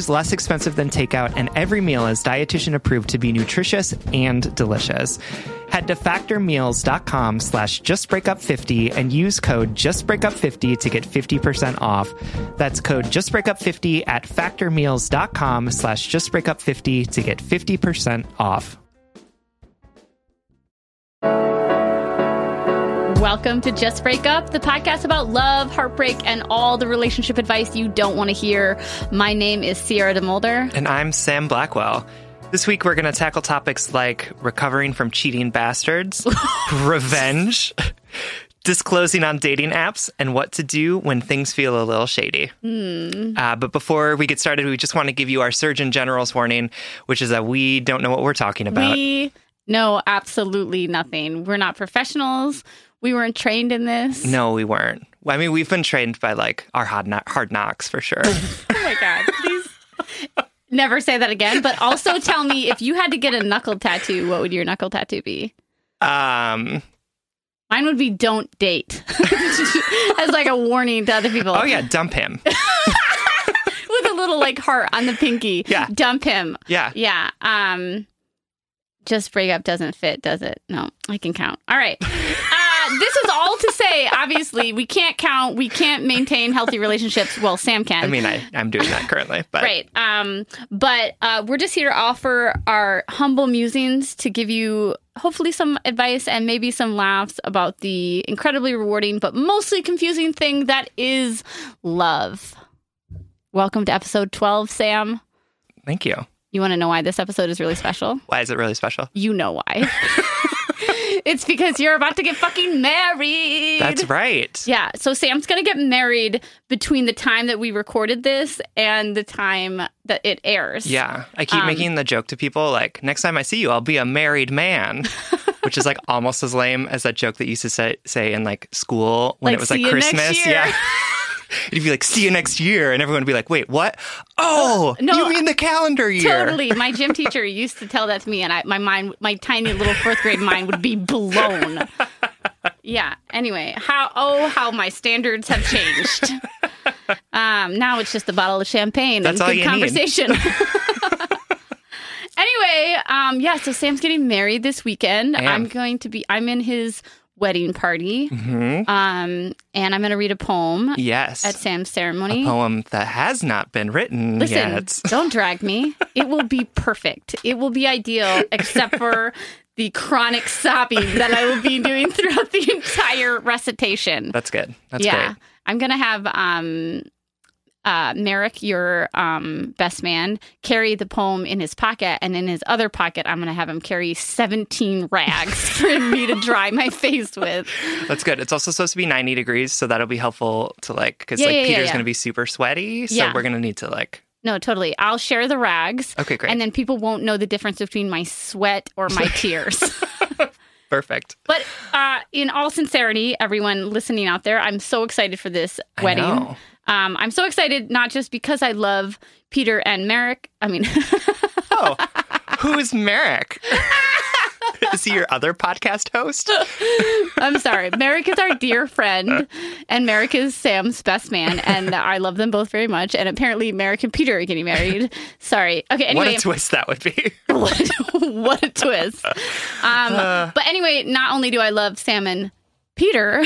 is less expensive than takeout, and every meal is dietitian approved to be nutritious and delicious. Head to factormeals.com slash justbreakup50 and use code justbreakup50 to get 50% off. That's code justbreakup50 at factormeals.com slash justbreakup50 to get 50% off. Welcome to Just Break Up, the podcast about love, heartbreak, and all the relationship advice you don't want to hear. My name is Sierra DeMulder. And I'm Sam Blackwell. This week, we're going to tackle topics like recovering from cheating bastards, revenge, disclosing on dating apps, and what to do when things feel a little shady. Mm. Uh, but before we get started, we just want to give you our Surgeon General's warning, which is that we don't know what we're talking about. We know absolutely nothing. We're not professionals. We weren't trained in this. No, we weren't. I mean, we've been trained by like our hard, no- hard knocks for sure. oh my God. Please never say that again. But also tell me if you had to get a knuckle tattoo, what would your knuckle tattoo be? Um, Mine would be don't date as like a warning to other people. Oh, yeah. Dump him. With a little like heart on the pinky. Yeah. Dump him. Yeah. Yeah. Um, just break up doesn't fit, does it? No, I can count. All right. Uh, this is all to say, obviously, we can't count, we can't maintain healthy relationships. Well, Sam can. I mean, I, I'm doing that currently, but Right. Um, but uh, we're just here to offer our humble musings to give you hopefully some advice and maybe some laughs about the incredibly rewarding but mostly confusing thing that is love. Welcome to episode 12, Sam. thank you. You want to know why this episode is really special? Why is it really special? You know why. it's because you're about to get fucking married. That's right. Yeah. So Sam's going to get married between the time that we recorded this and the time that it airs. Yeah. I keep Um, making the joke to people like, next time I see you, I'll be a married man, which is like almost as lame as that joke that you used to say, say in like school when Like, it was "See like Christmas. year." Yeah. It'd be like, see you next year. And everyone would be like, wait, what? Oh, no, you mean the calendar year. Totally. My gym teacher used to tell that to me, and I, my mind, my tiny little fourth grade mind would be blown. Yeah. Anyway, how oh how my standards have changed. Um, now it's just a bottle of champagne That's and all good you need. conversation. anyway, um, yeah. So Sam's getting married this weekend. Am. I'm going to be. I'm in his wedding party. Mhm. Um, and I'm going to read a poem Yes. at Sam's ceremony. a poem that has not been written Listen, yet. don't drag me. It will be perfect. It will be ideal, except for the chronic sobbing that I will be doing throughout the entire recitation. That's good. That's yeah, great. I'm gonna have um, uh, Merrick, your um, best man, carry the poem in his pocket, and in his other pocket, I'm going to have him carry 17 rags for me to dry my face with. That's good. It's also supposed to be 90 degrees, so that'll be helpful to like because Yeah, like yeah, Peter's yeah. going to be super sweaty, so we're going to need to like. No, totally. I'll share the rags. Okay, great. And then people won't know the difference between my sweat or my tears. Perfect. But uh, in all sincerity, everyone listening out there, I'm so excited for this I wedding. Um, I'm so excited not just because I love Peter and Merrick. I mean, Oh, who's Merrick? Is he your other podcast host? I'm sorry. Merrick is our dear friend, and Merrick is Sam's best man, and I love them both very much. And apparently, Merrick and Peter are getting married. Sorry. Okay. what Anyway, a twist that would be. what, what a twist. Um, but anyway, not only do I love Sam and Peter,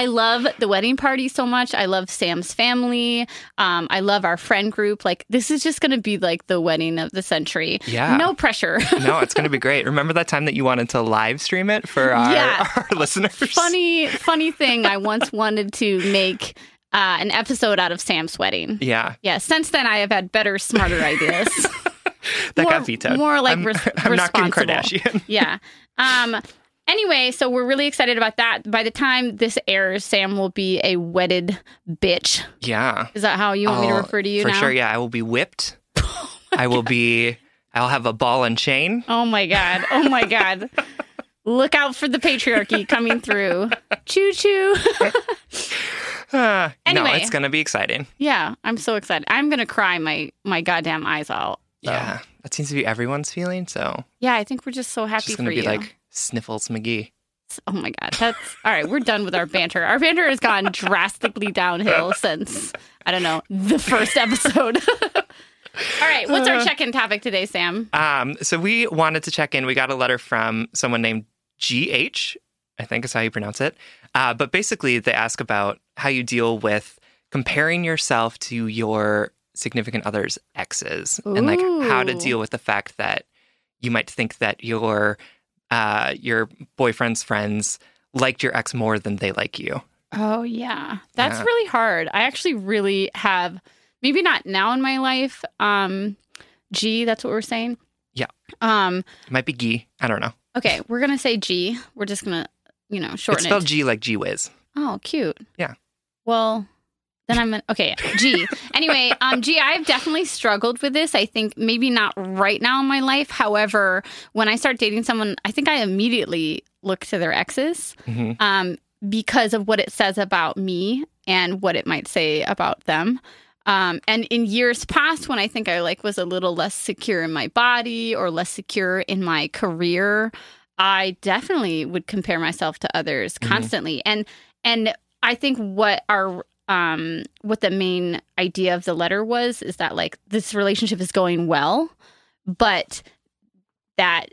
I love the wedding party so much. I love Sam's family. Um, I love our friend group. Like, this is just going to be like the wedding of the century. Yeah. No pressure. no, it's going to be great. Remember that time that you wanted to live stream it for our, Yeah. our listeners? funny, funny thing. I once wanted to make uh, an episode out of Sam's wedding. Yeah, Yeah. Since then, I have had better, smarter ideas. that More- got vetoed. more like I'm, res- I'm not Kim responsible. Kardashian. yeah. Um. Anyway, so we're really excited about that. By the time this airs, Sam will be a wedded bitch. Yeah. Is that how you want me to refer to you For now? sure, yeah. I will be whipped. I will be. I'll have a ball and chain. Oh my god. Oh my god. Look out for the patriarchy coming through. Choo choo. Uh, no, Anyway. it's gonna be exciting. yeah, I'm so excited. I'm gonna cry my my goddamn eyes out. So, Yeah, that seems to be everyone's feeling. So Yeah, I think we're just so happy just for you. like Sniffles McGee. oh my god, that's all right. We're done with our banter. Our banter has gone drastically downhill since I don't know the first episode. all right, what's Uh. our check-in topic today, Sam? Um, so we wanted to check in. We got a letter from someone named GH, I think is how you pronounce it. Uh, but basically, they ask about how you deal with comparing yourself to your significant other's exes and like how to deal with the fact that you might think that your uh, your boyfriend's friends liked your ex more than they like you. Oh yeah, that's Yeah. really hard. I actually really have maybe not now in my life. Um, G, that's what we're saying. Yeah. Um. It might be G. I don't know. Okay, we're gonna say G. We're just gonna, you know, It's shorten spelled it. G like G Whiz. Oh, cute. Yeah. Well, then I'm an, okay. G. Anyway, um, G. I've definitely struggled with this. I think maybe not right now in my life. However, when I start dating someone, I think I immediately look to their exes Mhm. um, because of what it says about me and what it might say about them. Um, and in years past, when I think I like was a little less secure in my body or less secure in my career, I definitely would compare myself to others Mhm. constantly. And and I think what our um what the main idea of the letter was is that like this relationship is going well, but that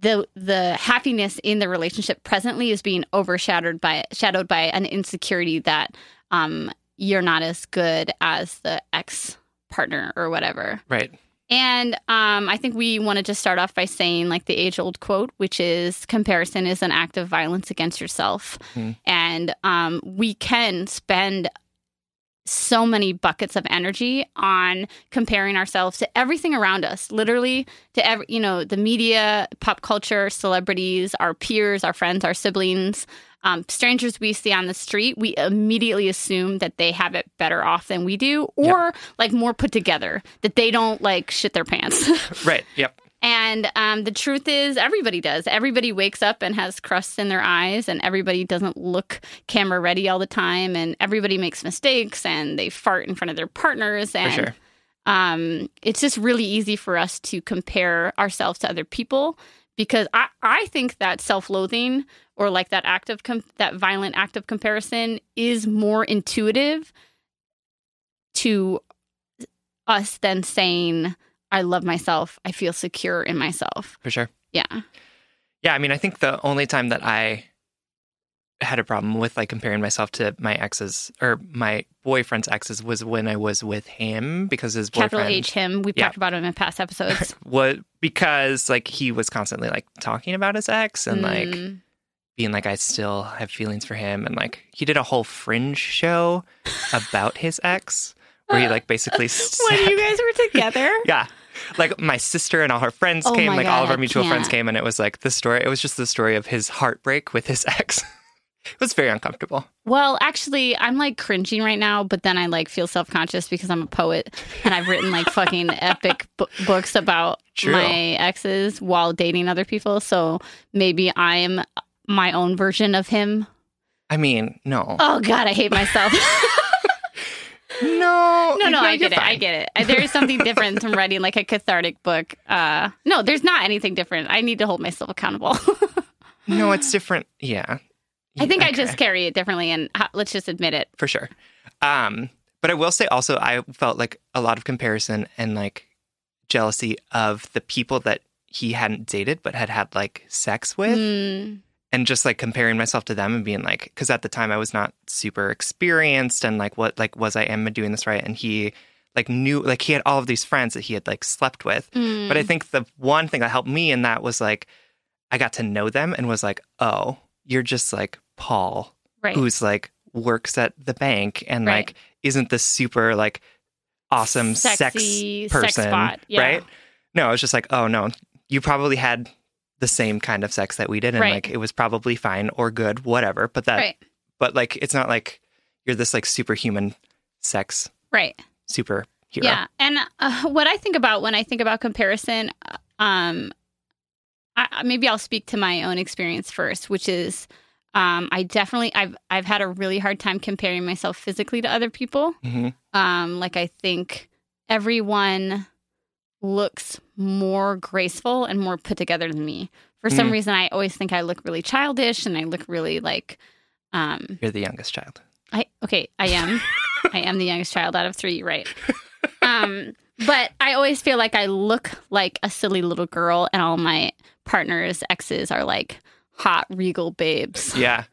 the the happiness in the relationship presently is being overshadowed by shadowed by an insecurity that um you're not as good as the ex partner or whatever. Right. And um, I think we want to just start off by saying, like the age old quote, which is comparison is an act of violence against yourself. Hmm. And um, we can spend so many buckets of energy on comparing ourselves to everything around us, literally to every, you know, the media, pop culture, celebrities, our peers, our friends, our siblings, um, strangers we see on the street. We immediately assume that they have it better off than we do, or like more put together, that they don't like shit their pants. Right. Yep. And um, the truth is, everybody does. Everybody wakes up and has crusts in their eyes, and everybody doesn't look camera ready all the time, and everybody makes mistakes, and they fart in front of their partners, and sure. um, it's just really easy for us to compare ourselves to other people because I, I think that self-loathing or like that act of com- that violent act of comparison is more intuitive to us than saying I love myself, I feel secure in myself. For sure. Yeah. Yeah, I mean, I think the only time that I had a problem with like comparing myself to my exes or my boyfriend's exes was when I was with him because his boyfriend Capital H him. We've Yeah. talked about him in past episodes. was because like he was constantly like talking about his ex and like Mm, being like I still have feelings for him and like he did a whole fringe show about his ex where he like basically when you guys were together. yeah. Like my sister and all her friends Oh came, like all of our mutual friends came and it was like the story it was just the story of his heartbreak with his ex. it was very uncomfortable. Well, actually, I'm like cringing right now, but then I like feel self conscious because I'm a poet and I've written like fucking epic b- books about True. my exes while dating other people. So maybe I'm my own version of him. I mean, no. Oh God, I hate myself. no. no, no, I get it. I get it. Uh, There is something different from writing like a cathartic book. Uh, no, there's not anything different. I need to hold myself accountable. No, it's different. Yeah. I think I just carry it differently, and ha- let's just admit it. for sure. Um, but I will say also, I felt like a lot of comparison and like jealousy of the people that he hadn't dated but had had like sex with, Mm, and just like comparing myself to them and being like, because at the time I was not super experienced and like, what like was I am doing this right? And he like knew like he had all of these friends that he had like slept with, mm. but I think the one thing that helped me in that was like I got to know them and was like, oh, you're just like Paul right. who's like works at the bank and Right. like isn't this super like awesome Sexy sex sex person, spot, yeah. right? No, I was just like, oh no, you probably had the same kind of sex that we did, and Right. like it was probably fine or good, whatever. But that, right. but like, it's not like you're this like superhuman sex Right. superhero. Yeah. And uh, what I think about when I think about comparison, uh, um, I, maybe I'll speak to my own experience first, which is um, I definitely I've I've had a really hard time comparing myself physically to other people. hmm Um, like I think everyone looks more graceful and more put together than me. For some Mhm. reason, I always think I look really childish and I look really like. Um, You're the youngest child. I okay, I am. I am the youngest child out of three, right? Um, but I always feel like I look like a silly little girl, and all my partners' exes are like hot, regal babes. Yeah,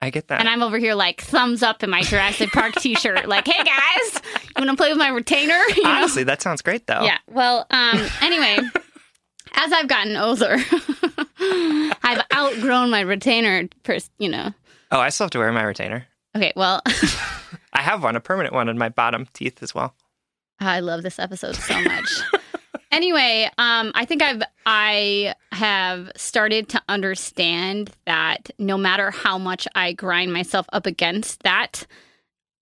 I get that. And I'm over here like thumbs up in my Jurassic Park T-shirt, like, "Hey guys, you gonna play with my retainer?" You know? Honestly, that sounds great though. Yeah. Well, um, anyway, as I've gotten older, I've outgrown my retainer. Pers- you know. Oh, I still have to wear my retainer. Okay. Well. I have one, a permanent one in my bottom teeth as well. I love this episode so much. anyway, um, I think I've I have started to understand that no matter how much I grind myself up against that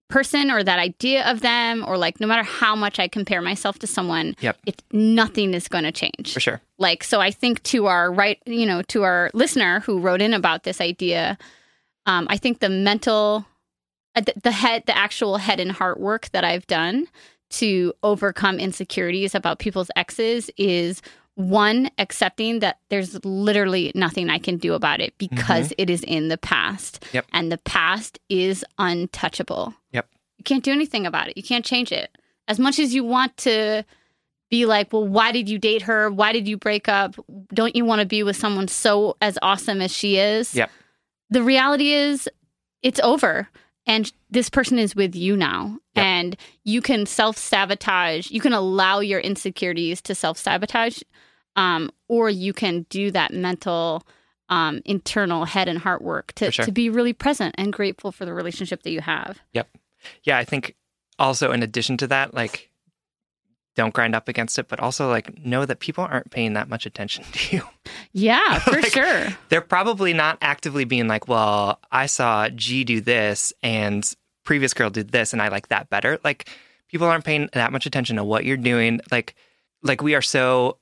person or that idea of them, or like no matter how much I compare myself to someone, Yep. it nothing is going to change. For sure. Like, so I think to our right, you know, to our listener who wrote in about this idea, um, I think the mental, uh, the, the head, the actual head and heart work that I've done to overcome insecurities about people's exes is one, accepting that there's literally nothing I can do about it because mm-hmm. it is in the past. Yep. And the past is untouchable. Yep. You can't do anything about it. You can't change it. As much as you want to be like, well, why did you date her? Why did you break up? Don't you want to be with someone so as awesome as she is? Yep. The reality is it's over. And this person is with you now. Yep. And you can self sabotage. You can allow your insecurities to self sabotage. Um, or you can do that mental, um, internal head and heart work to, sure. to be really present and grateful for the relationship that you have. Yep. Yeah, I think also in addition to that, like don't grind up against it, but also like know that people aren't paying that much attention to you. Yeah, for Like- sure. They're probably not actively being like, well, I saw G do this and previous girl did this and I like that better. Like people aren't paying that much attention to what you're doing. Like like we are so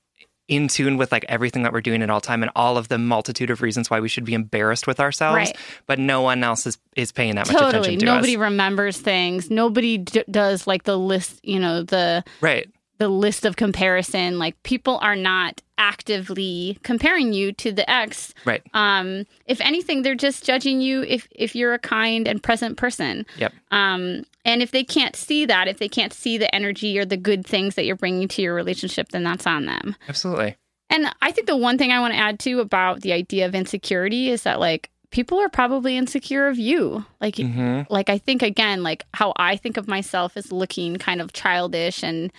in tune with like everything that we're doing at all time and all of the multitude of reasons why we should be embarrassed with ourselves, Right. but no one else is is paying that much attention to Nobody us. remembers things. Nobody d- does like the list, you know, the Right. The list of comparison. Like people are not actively comparing you to the ex. Right. Um, if anything, they're just judging you if if you're a kind and present person. Yep. Um, and if they can't see that, if they can't see the energy or the good things that you're bringing to your relationship, then that's on them. Absolutely. And I think the one thing I want to add too about the idea of insecurity is that like people are probably insecure of you. Like hmm like I think again, like how I think of myself as looking kind of childish and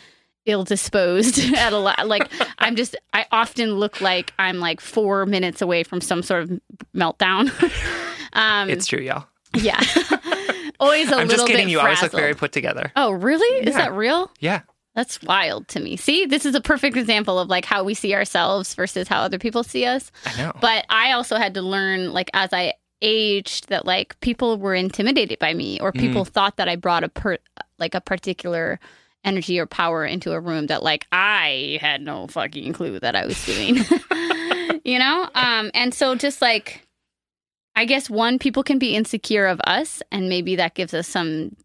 ill disposed at a lot. Like I'm just, I often look like I'm like four minutes away from some sort of meltdown. um, It's true, y'all. yeah, always a I'm little just kidding. bit You always look very put together. Oh, really? Is that real? Yeah. That's wild to me. See, this is a perfect example of like how we see ourselves versus how other people see us. I know. But I also had to learn, like, as I aged, that like people were intimidated by me, or people thought that I brought a per like a particular energy or power into a room that like I had no fucking clue that I was doing. you know, um, and so just like, I guess one, people can be insecure of us, and maybe that gives us some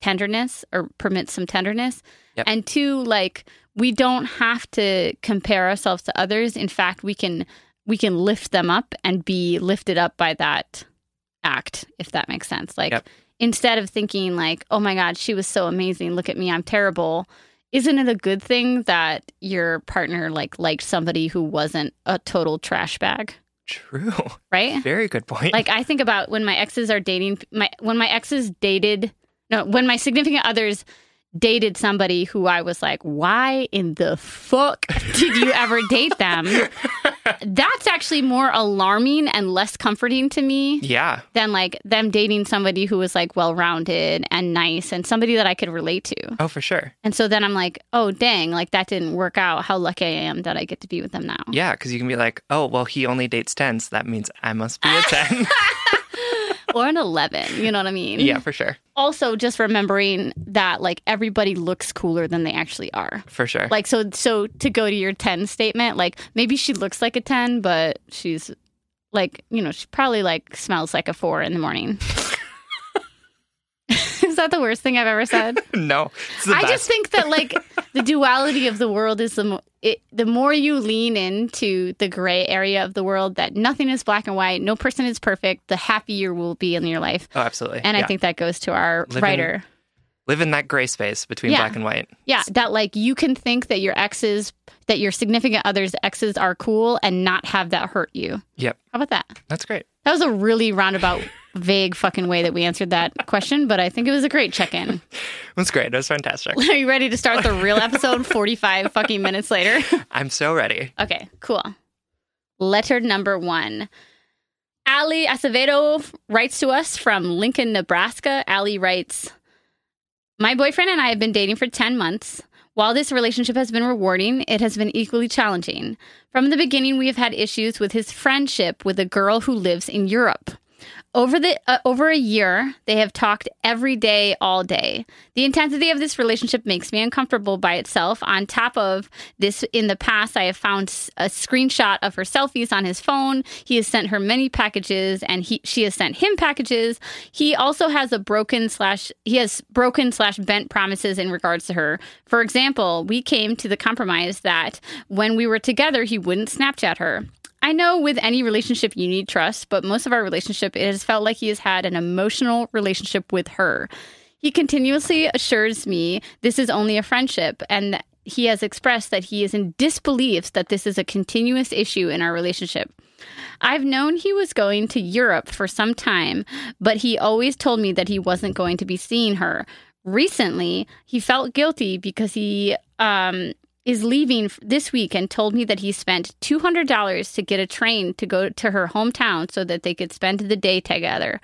tenderness or permits some tenderness. Yep. And two, like we don't have to compare ourselves to others. In fact, we can we can lift them up and be lifted up by that act, if that makes sense. Like Yep. Instead of thinking like, "Oh my god, she was so amazing. Look at me, I'm terrible." Isn't it a good thing that your partner like liked somebody who wasn't a total trash bag, True. right? Very good point. like I think about when my exes are dating my when my exes dated no when my significant others dated somebody who I was like, why in the fuck did you ever date them? That's actually more alarming and less comforting to me yeah. than like them dating somebody who was like well rounded and nice and somebody that I could relate to. Oh, for sure. And so then I'm like, oh dang, like that didn't work out. How lucky I am that I get to be with them now. Yeah, because you can be like, oh, well, he only dates 10s. That means I must be a 10. Or an 11, you know what I mean? yeah, for sure. also just remembering that like everybody looks cooler than they actually are For sure. like so so to go to your 10 statement like maybe she looks like a 10 but she's like you know she probably like smells like a 4 in the morning that the worst thing i've ever said no. It's the i just think that like the duality of the world is the mo- it, the more you lean into the gray area of the world that nothing is black and white no person is perfect the happier you will be in your life oh, absolutely. and yeah. i think that goes to our Living- writer Live in that gray space between Yeah. black and white. Yeah, that like you can think that your exes, that your significant other's exes are cool and not have that hurt you. Yep. How about that? That's great. That was a really roundabout, vague fucking way that we answered that question, but I think it was a great check in. That's great. It was fantastic. Are you ready to start the real episode 45 fucking minutes later? I'm so ready. Okay, cool. Letter number one. Ali Acevedo writes to us from Lincoln, Nebraska. Ali writes My boyfriend and I have been dating for 10 months. While this relationship has been rewarding, it has been equally challenging. From the beginning, we have had issues with his friendship with a girl who lives in Europe. Over the uh, over a year, they have talked every day, all day. The intensity of this relationship makes me uncomfortable by itself. On top of this, in the past, I have found a screenshot of her selfies on his phone. He has sent her many packages, and he she has sent him packages. He also has a broken slash he has broken slash bent promises in regards to her. For example, we came to the compromise that when we were together, he wouldn't Snapchat her. I know with any relationship you need trust, but most of our relationship it has felt like he has had an emotional relationship with her. He continuously assures me this is only a friendship and he has expressed that he is in disbelief that this is a continuous issue in our relationship. I've known he was going to Europe for some time, but he always told me that he wasn't going to be seeing her. Recently, he felt guilty because he um, is leaving this week and told me that he spent $200 to get a train to go to her hometown so that they could spend the day together.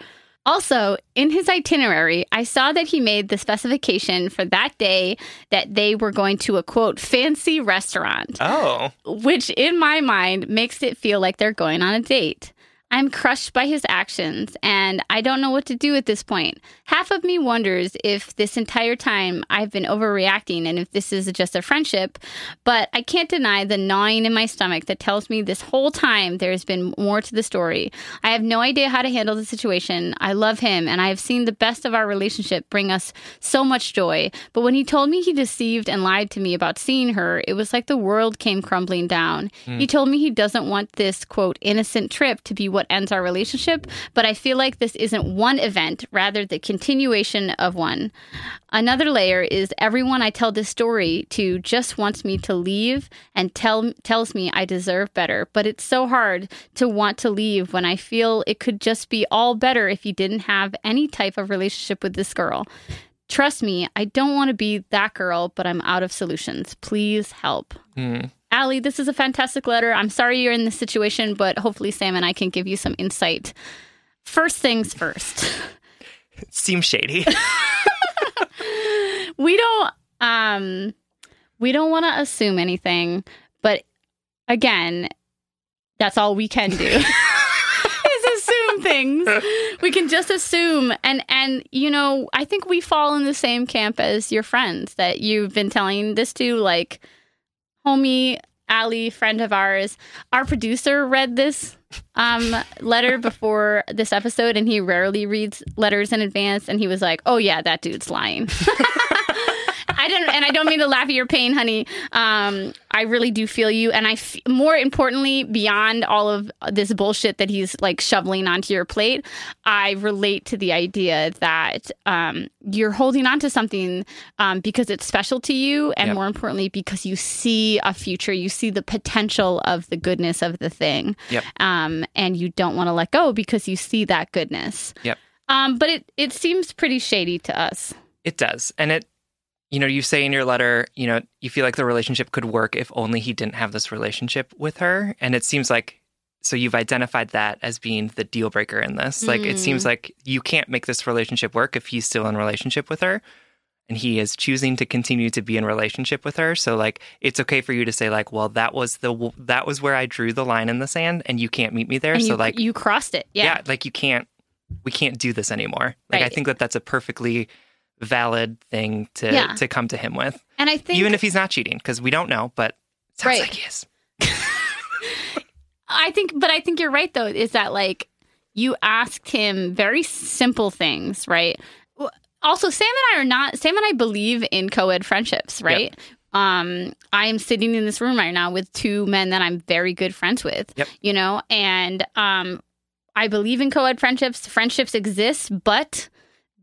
Also, in his itinerary, I saw that he made the specification for that day that they were going to a quote fancy restaurant Oh, which in my mind makes it feel like they're going on a date. I'm crushed by his actions and I don't know what to do at this point. Half of me wonders if this entire time I've been overreacting and if this is just a friendship, but I can't deny the gnawing in my stomach that tells me this whole time there's been more to the story. I have no idea how to handle the situation. I love him and I have seen the best of our relationship bring us so much joy, but when he told me he deceived and lied to me about seeing her, it was like the world came crumbling down. He hmm. told me he doesn't want this quote innocent trip to be what ends our relationship, but I feel like this isn't one event, rather the continuation of one. Another layer is everyone I tell this story to just wants me to leave and tell tells me I deserve better, but it's so hard to want to leave when I feel it could just be all better if you didn't have any type of relationship with this girl. Trust me, I don't want to be that girl, but I'm out of solutions. Please help. Mm. Ali, this is a fantastic letter. I'm sorry you're in this situation, but hopefully Sam and I can give you some insight. First things first. Seems shady. we don't um we don't want to assume anything, but again, that's all we can do. is assume things. We can just assume and and you know, I think we fall in the same camp as your friends that you've been telling this to like homie Ali, friend of ours, our producer read this um, letter before this episode, and he rarely reads letters in advance. And he was like, "Oh yeah, that dude's lying." I didn't, and I don't mean to laugh at your pain, honey. Um, I really do feel you, and I, f- more importantly, beyond all of this bullshit that he's like shoveling onto your plate, I relate to the idea that um, you're holding on to something um, because it's special to you, and Yep. more importantly, because you see a future, you see the potential of the goodness of the thing, Yep. um, and you don't want to let go because you see that goodness. Yep. Um, but it it seems pretty shady to us. It does. And it, you know, you say in your letter, you know, you feel like the relationship could work if only he didn't have this relationship with her. And it seems like, so you've identified that as being the deal breaker in this. Like, it seems mm. like you can't make this relationship work if he's still in relationship with her. And he is choosing to continue to be in relationship with her. So, like, it's okay for you to say, like, well, that was the that was where I drew the line in the sand, and you can't meet me there. And so, you, like, you crossed it. yeah. Yeah. like you can't we can't do this anymore like i think that that's a perfectly valid thing to Yeah. to come to him with And I think even if he's not cheating because we don't know but it sounds Right. like he is I think, but I think you're right though. Is that like you asked him very simple things, right? Also, Sam and I are not. Sam and I believe in co-ed friendships, right? Um, I am sitting in this room right now with two men that I'm very good friends with. Yep. You know, and um, I believe in co-ed friendships. Friendships exist, but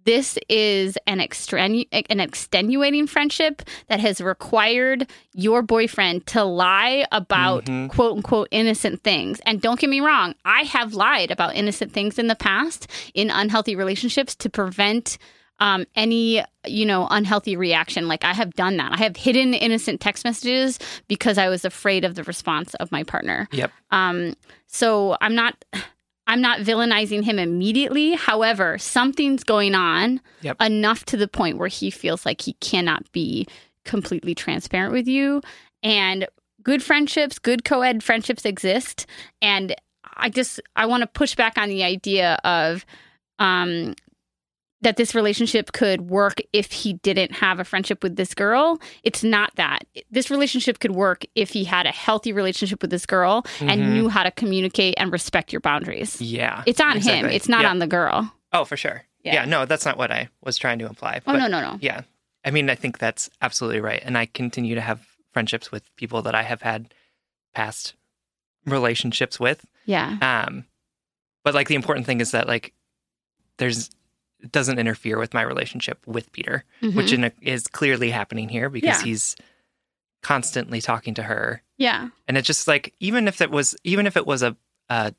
this is an extrenu- an extenuating friendship that has required your boyfriend to lie about Mhm. quote unquote innocent things. And don't get me wrong, I have lied about innocent things in the past in unhealthy relationships to prevent um, any you know unhealthy reaction like i have done that i have hidden innocent text messages because i was afraid of the response of my partner yep um, so I'm not I'm not villainizing him immediately. However, something's going on Yep. enough to the point where he feels like he cannot be completely transparent with you. And good friendships, good co-ed friendships exist. And I just I want to push back on the idea of um that this relationship could work if he didn't have a friendship with this girl. It's not that. This relationship could work if he had a healthy relationship with this girl and Mhm. knew how to communicate and respect your boundaries. yeah It's on him. It's not Yeah. on the girl. oh for sure Yeah. yeah. no that's not what i was trying to imply Oh but no, no, no. yeah i mean i think that's absolutely right and i continue to have friendships with people that i have had past relationships with Yeah. Um, but like the important thing is that like there's doesn't interfere with my relationship with Peter, which Mhm. in a, is clearly happening here because Yeah. he's constantly talking to her, yeah. and it's just like even if it was even if it was a uh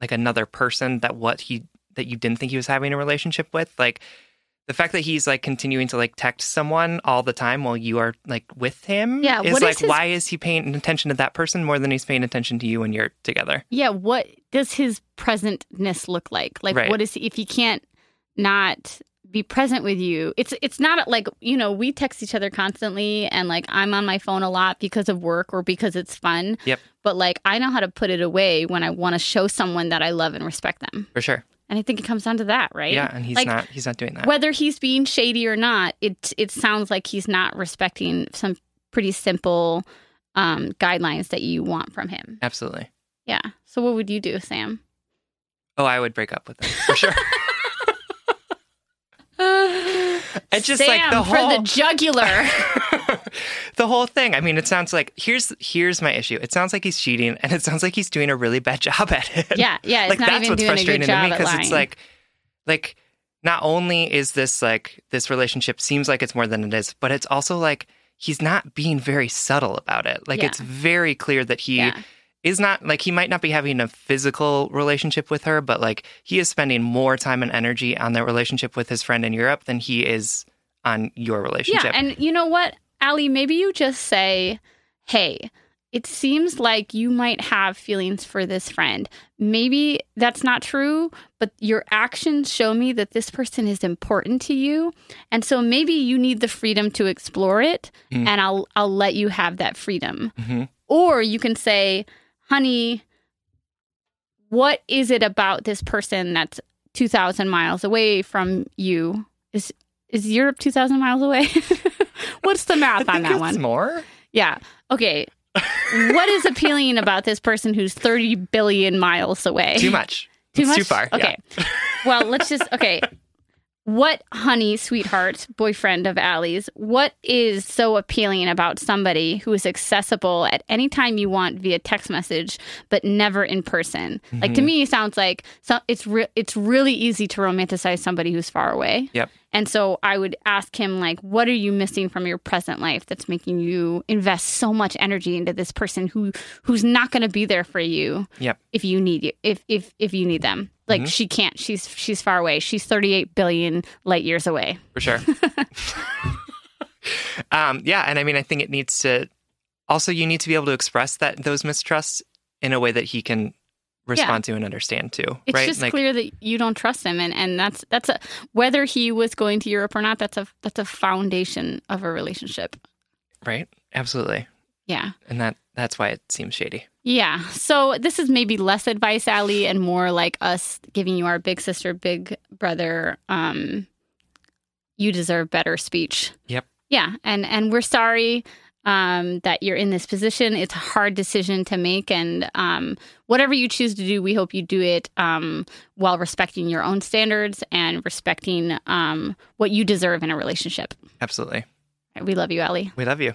like another person that what he that you didn't think he was having a relationship with, like the fact that he's like continuing to like text someone all the time while you are like with him Yeah, is what is like his- why is he paying attention to that person more than he's paying attention to you when you're together Yeah, what does his presentness look like? Like Right. what is if he can't not be present with you? It's it's not like, you know, we text each other constantly and like I'm on my phone a lot because of work or because it's fun. Yep. But like I know how to put it away when I want to show someone that I love and respect them. for sure And I think it comes down to that, right? Yeah, and he's Like, not he's not doing that. Whether he's being shady or not, it it sounds like he's not respecting some pretty simple um, guidelines that you want from him. Absolutely. Yeah. So what would you do, Sam? Oh, I would break up with him for sure. It's just Sam like the for whole the jugular. the whole thing. I mean, it sounds like here's here's my issue. It sounds like he's cheating, and it sounds like he's doing a really bad job at it. yeah, yeah. Like not that's even what's doing a frustrating to me because it's like, like not only is this like this relationship seems like it's more than it is, but it's also like he's not being very subtle about it. Like Yeah. it's very clear that he yeah, is not like he might not be having a physical relationship with her, but like he is spending more time and energy on their relationship with his friend in Europe than he is on your relationship. Yeah, and you know what, Ali? Maybe you just say, "Hey, it seems like you might have feelings for this friend. Maybe that's not true, but your actions show me that this person is important to you, and so maybe you need the freedom to explore it, and I'll I'll let you have that freedom." Mhm. Or you can say, "Honey, what is it about this person that's 2000 miles away from you is is europe 2000 miles away what's the math on that it's one more. yeah okay what is appealing about this person who's 30 billion miles away Too much. too It's much Too far. okay Yeah. well let's just okay what honey sweetheart boyfriend of Ali's what is so appealing about somebody who is accessible at any time you want via text message but never in person like Mm-hmm. to me it sounds like so it's re- it's really easy to romanticize somebody who's far away Yep. and so I would ask him like what are you missing from your present life that's making you invest so much energy into this person who who's not going to be there for you Yep. if you need you if if if you need them like she can't she's she's far away she's 38 billion light years away for sure. um, yeah, and I mean, I think it needs to. Also, you need to be able to express that those mistrusts in a way that he can respond to and understand too. it's right? just like, clear that you don't trust him and and that's that's a whether he was going to europe or not that's a that's a foundation of a relationship right? Absolutely, yeah and that that's why it seems shady. yeah so this is maybe less advice ali and more like us giving you our big sister big brother um you deserve better speech Yep. Yeah, and and we're sorry um, that you're in this position. It's a hard decision to make, and um, whatever you choose to do, we hope you do it um, while respecting your own standards and respecting um, what you deserve in a relationship. Absolutely, We love you, Ellie. we love you.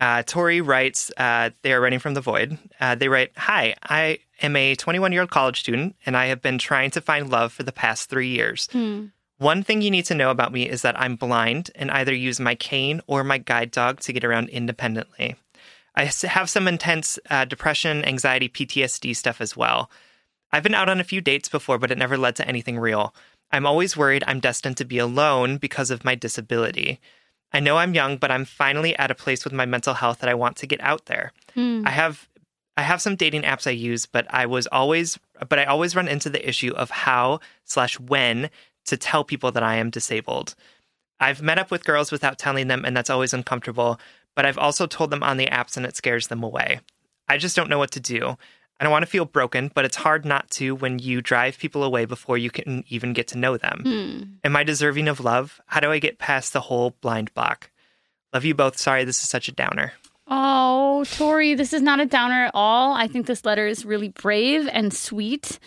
Uh, Tori writes, uh, they are writing from the void. Uh, they write, Hi, I am a 21 year old college student, and I have been trying to find love for the past three years. One thing you need to know about me is that I'm blind and either use my cane or my guide dog to get around independently. I have some intense uh, depression, anxiety, PTSD stuff as well. I've been out on a few dates before, but it never led to anything real. I'm always worried I'm destined to be alone because of my disability. I know I'm young, but I'm finally at a place with my mental health that I want to get out there. Hmm. I have I have some dating apps I use, but I was always but I always run into the issue of how slash when to tell people that I am disabled. I've met up with girls without telling them, and that's always uncomfortable, but I've also told them on the apps and it scares them away. I just don't know what to do. I don't want to feel broken, but it's hard not to when you drive people away before you can even get to know them. Hmm. Am I deserving of love? How do I get past the whole blind block? Love you both. Sorry, this is such a downer. Oh, Tori, this is not a downer at all. I think this letter is really brave and sweet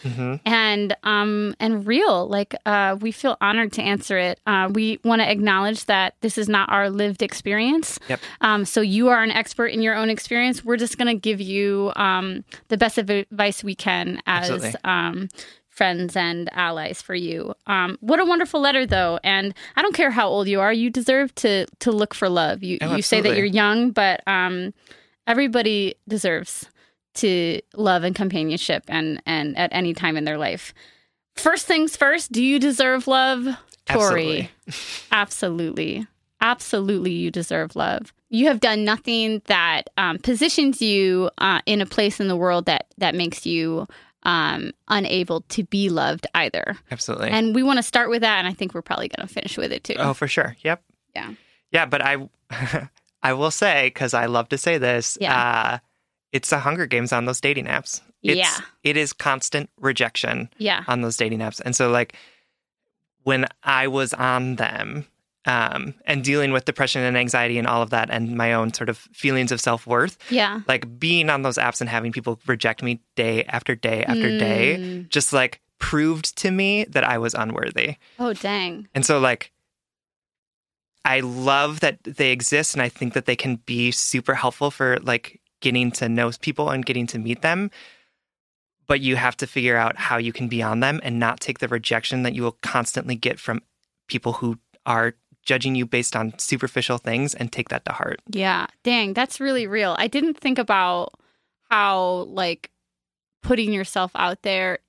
and um and real. Like uh we feel honored to answer it. Uh we want to acknowledge that this is not our lived experience. Yep. Um so you are an expert in your own experience. We're just going to give you um the best advice we can as Absolutely. um friends and allies for you. Um, what a wonderful letter, though, and I don't care how old you are, you deserve to to look for love. You Oh, you say that you're young, but um, everybody deserves to love and companionship, and and at any time in their life. First things first, do you deserve love, Tori? Absolutely. Absolutely, you deserve love. You have done nothing that um, positions you uh, in a place in the world that that makes you um, unable to be loved either. Absolutely. And we want to start with that, and I think we're probably going to finish with it too. oh, for sure. Yep. Yeah. Yeah, but I I will say because I love to say this. Yeah. Uh, it's the Hunger Games on those dating apps. It's, Yeah. It is constant rejection Yeah. on those dating apps, and so like when I was on them. Um, and dealing with depression and anxiety and all of that, and my own sort of feelings of self worth, Yeah. like being on those apps and having people reject me day after day after day, Mm. just like proved to me that I was unworthy. Oh, dang. And so, like, I love that they exist, and I think that they can be super helpful for like getting to know people and getting to meet them. But you have to figure out how you can be on them and not take the rejection that you will constantly get from people who are judging you based on superficial things and take that to heart. Yeah. Dang, that's really real. I didn't think about how, like, putting yourself out there.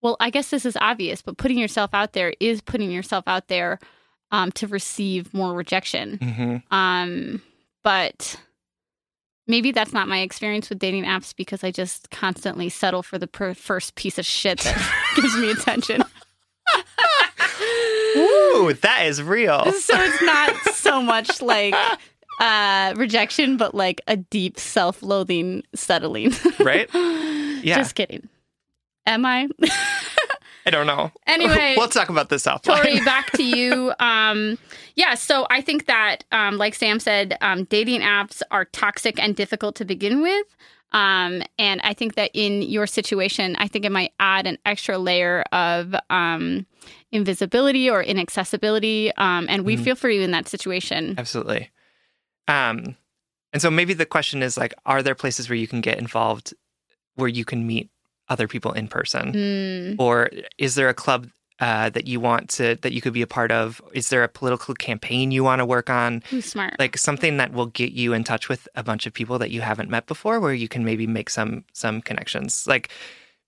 Well, I guess this is obvious, but putting yourself out there is putting yourself out there um, to receive more rejection. Mm-hmm. Um, but maybe that's not my experience with dating apps because I just constantly settle for the per- first piece of shit that gives me attention. Ooh, that is real. so it's not so much like uh rejection but like a deep self-loathing settling Right? Yeah. just kidding am i I don't know. Anyway, we'll talk about this offline. tori back to you um yeah so i think that um like sam said um dating apps are toxic and difficult to begin with um and i think that in your situation i think it might add an extra layer of um invisibility or inaccessibility um and we Mhm. feel for you in that situation Absolutely. Um, and so maybe the question is like, are there places where you can get involved where you can meet other people in person? Mm. Or is there a club uh, that you want to that you could be a part of? Is there a political campaign you want to work on? Who's smart? Like something that will get you in touch with a bunch of people that you haven't met before, where you can maybe make some some connections. Like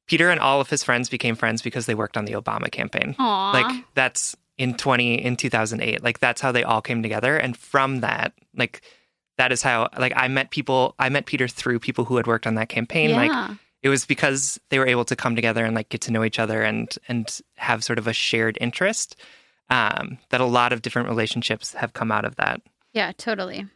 Peter and all of his friends became friends because they worked on the Obama campaign. Aw. Like that's in 20 in 2008. Like that's how they all came together and from that like that is how like I met people I met Peter through people who had worked on that campaign like Yeah. It was because they were able to come together and like get to know each other and and have sort of a shared interest um, that a lot of different relationships have come out of that. Yeah, totally.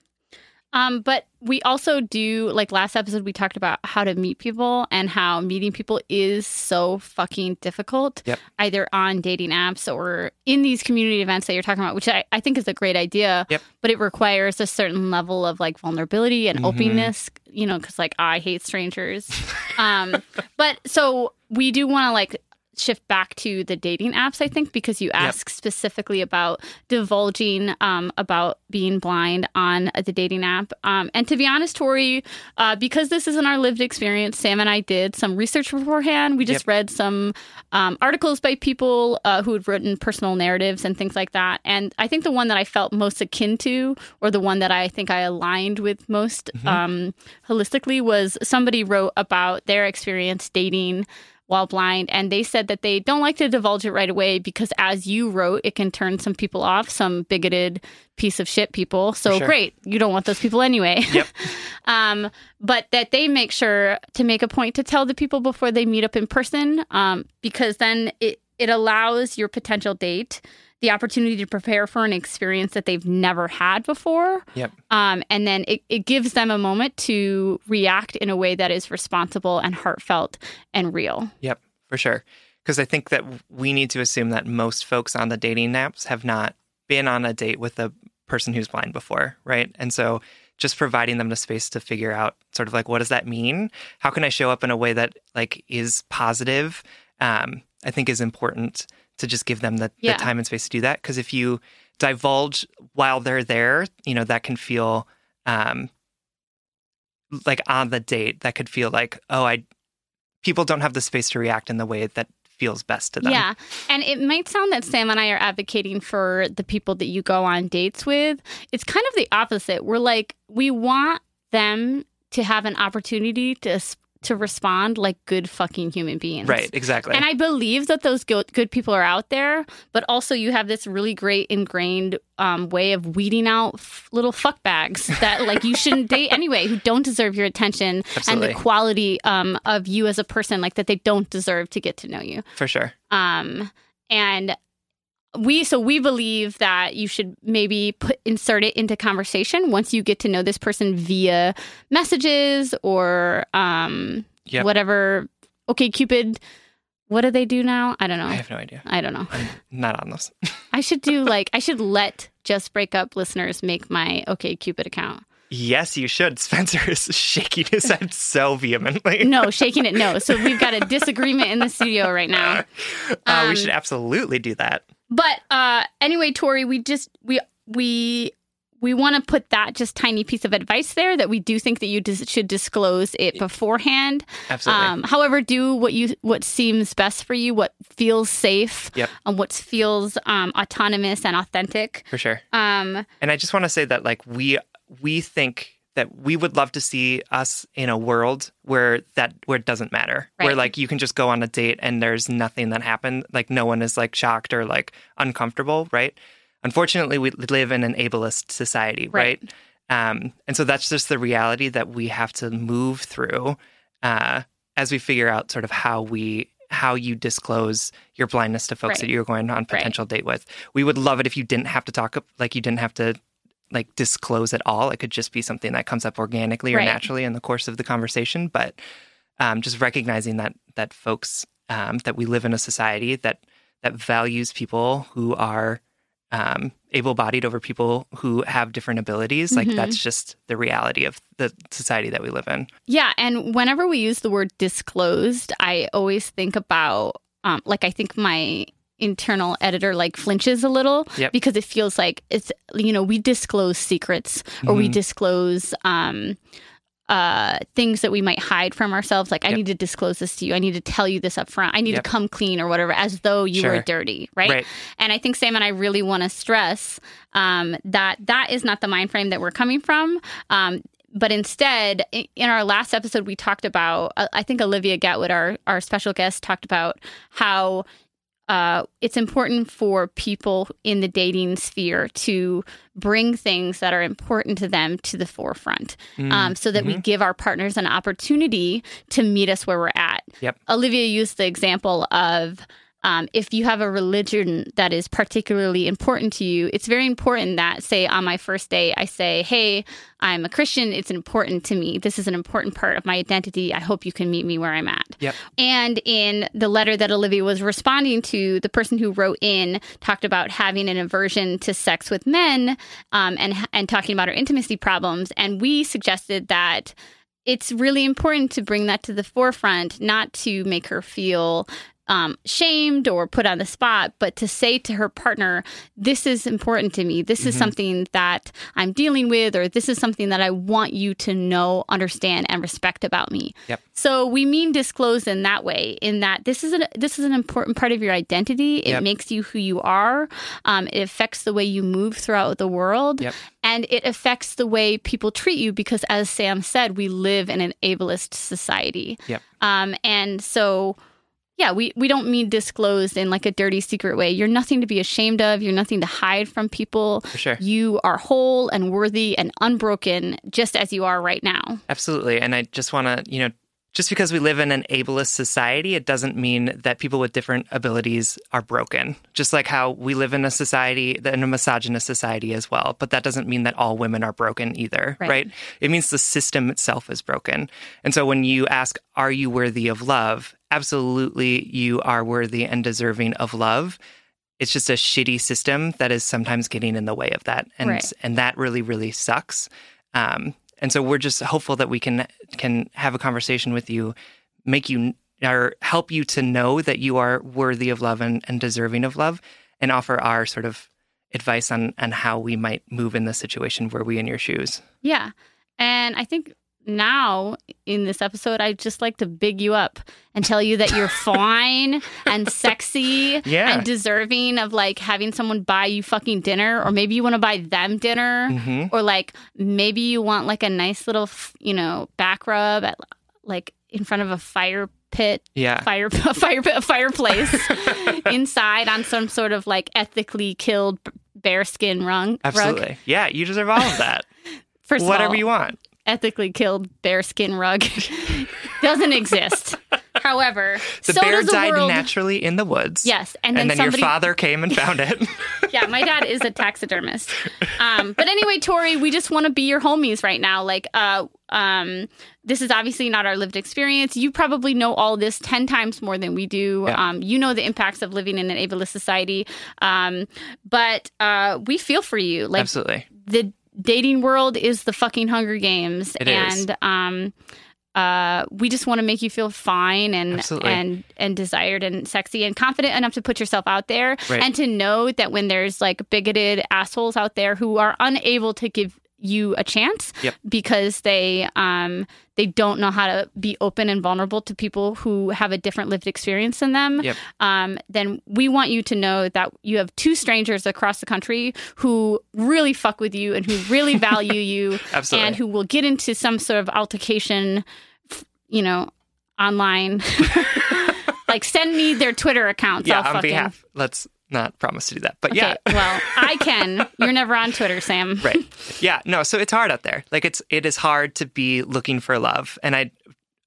Um, but we also do like last episode we talked about how to meet people and how meeting people is so fucking difficult. Yep. Either on dating apps or in these community events that you're talking about, which I, I think is a great idea. Yep. But it requires a certain level of like vulnerability and Mhm. openness, you know, because like I hate strangers. um, but so we do want to like shift back to the dating apps, I think, because you asked specifically about divulging um, about being blind on the dating app. Um, and to be honest, Tori, uh, because this isn't our lived experience, Sam and I did some research beforehand. We just Yep. read some um, articles by people uh, who had written personal narratives and things like that. And I think the one that I felt most akin to, or the one that I think I aligned with most um, holistically, was somebody wrote about their experience dating while blind and they said that they don't like to divulge it right away because as you wrote it can turn some people off some bigoted piece of shit people so sure. great you don't want those people anyway Yep. um, but that they make sure to make a point to tell the people before they meet up in person um, because then it, it allows your potential date the opportunity to prepare for an experience that they've never had before Yep. um, and then it, it gives them a moment to react in a way that is responsible and heartfelt and real Yep, for sure. Because I think that we need to assume that most folks on the dating apps have not been on a date with a person who's blind before, right? And so just providing them the space to figure out sort of like what does that mean? How can I show up in a way that like is positive? Um, I think is important to just give them the, Yeah. the time and space to do that. Because if you divulge while they're there, you know, that can feel um, like on the date, that could feel like, oh, I people don't have the space to react in the way that feels best to them. Yeah. And it might sound that Sam and I are advocating for the people that you go on dates with. It's kind of the opposite. We're like, we want them to have an opportunity to to respond like good fucking human beings. Right, exactly. And I believe that those good, good people are out there, but also you have this really great ingrained um, way of weeding out f- little fuck bags that like you shouldn't date anyway, who don't deserve your attention and the quality um, of you as a person, like that they don't deserve to get to know you. for sure. Um, and we so we believe that you should maybe put insert it into conversation once you get to know this person via messages or um Yep. whatever. Okay, Cupid. What do they do now? I don't know. I have no idea. I don't know. I'm not on this I should do like I should let just break up listeners make my OkCupid account. Yes, you should. Spencer is shaking his head so vehemently. No, shaking it no. So we've got a disagreement in the studio right now. Uh, Um, we should absolutely do that. But uh, anyway, Tori, we just we we we want to put that just tiny piece of advice there that we do think that you dis- should disclose it beforehand. Absolutely. Um, however, do what you what seems best for you, what feels safe, Yep. and what feels um, autonomous and authentic. for sure. Um, And I just want to say that like we we think that we would love to see us in a world where that where it doesn't matter. Where like you can just go on a date and there's nothing that happened. Like no one is like shocked or like uncomfortable, right? Unfortunately, we live in an ableist society, Right. right? Um, and so that's just the reality that we have to move through uh, as we figure out sort of how we how you disclose your blindness to folks Right. that you're going on a potential date with. We would love it if you didn't have to talk like you didn't have to like disclose at all. It could just be something that comes up organically or Right. naturally in the course of the conversation. But um, just recognizing that that folks um, that we live in a society that that values people who are um, able-bodied over people who have different abilities. Like Mhm. that's just the reality of the society that we live in. Yeah, and whenever we use the word disclosed, I always think about um, like I think my internal editor like flinches a little Yep. because it feels like it's you know we disclose secrets or we Mhm. disclose um uh, things that we might hide from ourselves. Like, I need to disclose this to you. I need to tell you this up front. I need Yep. to come clean or whatever, as though you Sure. were dirty, right? Right. And I think Sam and I really want to stress um, that that is not the mind frame that we're coming from. Um, but instead, in our last episode, we talked about, uh, I think Olivia Gatwood, our, our special guest, talked about how uh, it's important for people in the dating sphere to bring things that are important to them to the forefront um, so that we give our partners an opportunity to meet us where we're at. Yep. Olivia used the example of um, if you have a religion that is particularly important to you, it's very important that, say, on my first day, I say, Hey, I'm a Christian. It's important to me. This is an important part of my identity. I hope you can meet me where I'm at. Yep. And in the letter that Olivia was responding to, the person who wrote in talked about having an aversion to sex with men um, and, and talking about her intimacy problems. And we suggested that it's really important to bring that to the forefront, not to make her feel um, shamed or put on the spot, but to say to her partner, This is important to me. This is something that I'm dealing with, or this is something that I want you to know, understand, and respect about me. Yep. So we mean disclose in that way, in that this is an this is an important part of your identity. It Yep. makes you who you are. Um, it affects the way you move throughout the world, Yep. and it affects the way people treat you. Because, as Sam said, we live in an ableist society. Yep. Um, and so, yeah, we, we don't mean disclosed in like a dirty secret way. You're nothing to be ashamed of. You're nothing to hide from people. For sure. You are whole and worthy and unbroken, just as you are right now. Absolutely. And I just want to, you know, just because we live in an ableist society, it doesn't mean that people with different abilities are broken. Just like how we live in a society, in a misogynist society as well. But that doesn't mean that all women are broken either, Right. right? It means the system itself is broken. And so when you ask, are you worthy of love? Absolutely, you are worthy and deserving of love. It's just a shitty system that is sometimes getting in the way of that. And, Right. and that really, really sucks. Um, and so we're just hopeful that we can can have a conversation with you, make you or help you to know that you are worthy of love and, and deserving of love, and offer our sort of advice on on how we might move in this situation were we in your shoes. Yeah. And I think now in this episode, I'd just like to big you up and tell you that you're fine and sexy Yeah. and deserving of like having someone buy you fucking dinner, or maybe you want to buy them dinner, Mhm. or like maybe you want like a nice little, you know, back rub at like in front of a fire pit Yeah. fire a fire a fireplace inside on some sort of like ethically killed bearskin rug. Absolutely. Yeah, you deserve all of that. First of Whatever all, you want. Ethically killed bearskin rug doesn't exist. However, The so bear the died world. naturally in the woods. Yes, and then, And then somebody. your father came and found it. yeah, my dad is a taxidermist. Um, but anyway, Tori, we just want to be your homies right now. Like, uh, um, this is obviously not our lived experience. You probably know all this ten times more than we do. Yeah. Um, you know the impacts of living in an ableist society. Um, but uh, we feel for you. Like Absolutely. the dating world is the fucking Hunger Games, It is. and um, uh, we just want to make you feel fine and Absolutely. and and desired and sexy and confident enough to put yourself out there, Right. and to know that when there's like bigoted assholes out there who are unable to give you a chance Yep. because they um they don't know how to be open and vulnerable to people who have a different lived experience than them Yep. um, then we want you to know that you have two strangers across the country who really fuck with you and who really value you Absolutely. and who will get into some sort of altercation, you know, online. like send me their Twitter accounts. yeah, I'll on fucking... behalf. Let's not promise to do that. But Okay, yeah. well, I can. You're never on Twitter, Sam. right yeah no so it's hard out there like it's it is hard to be looking for love and i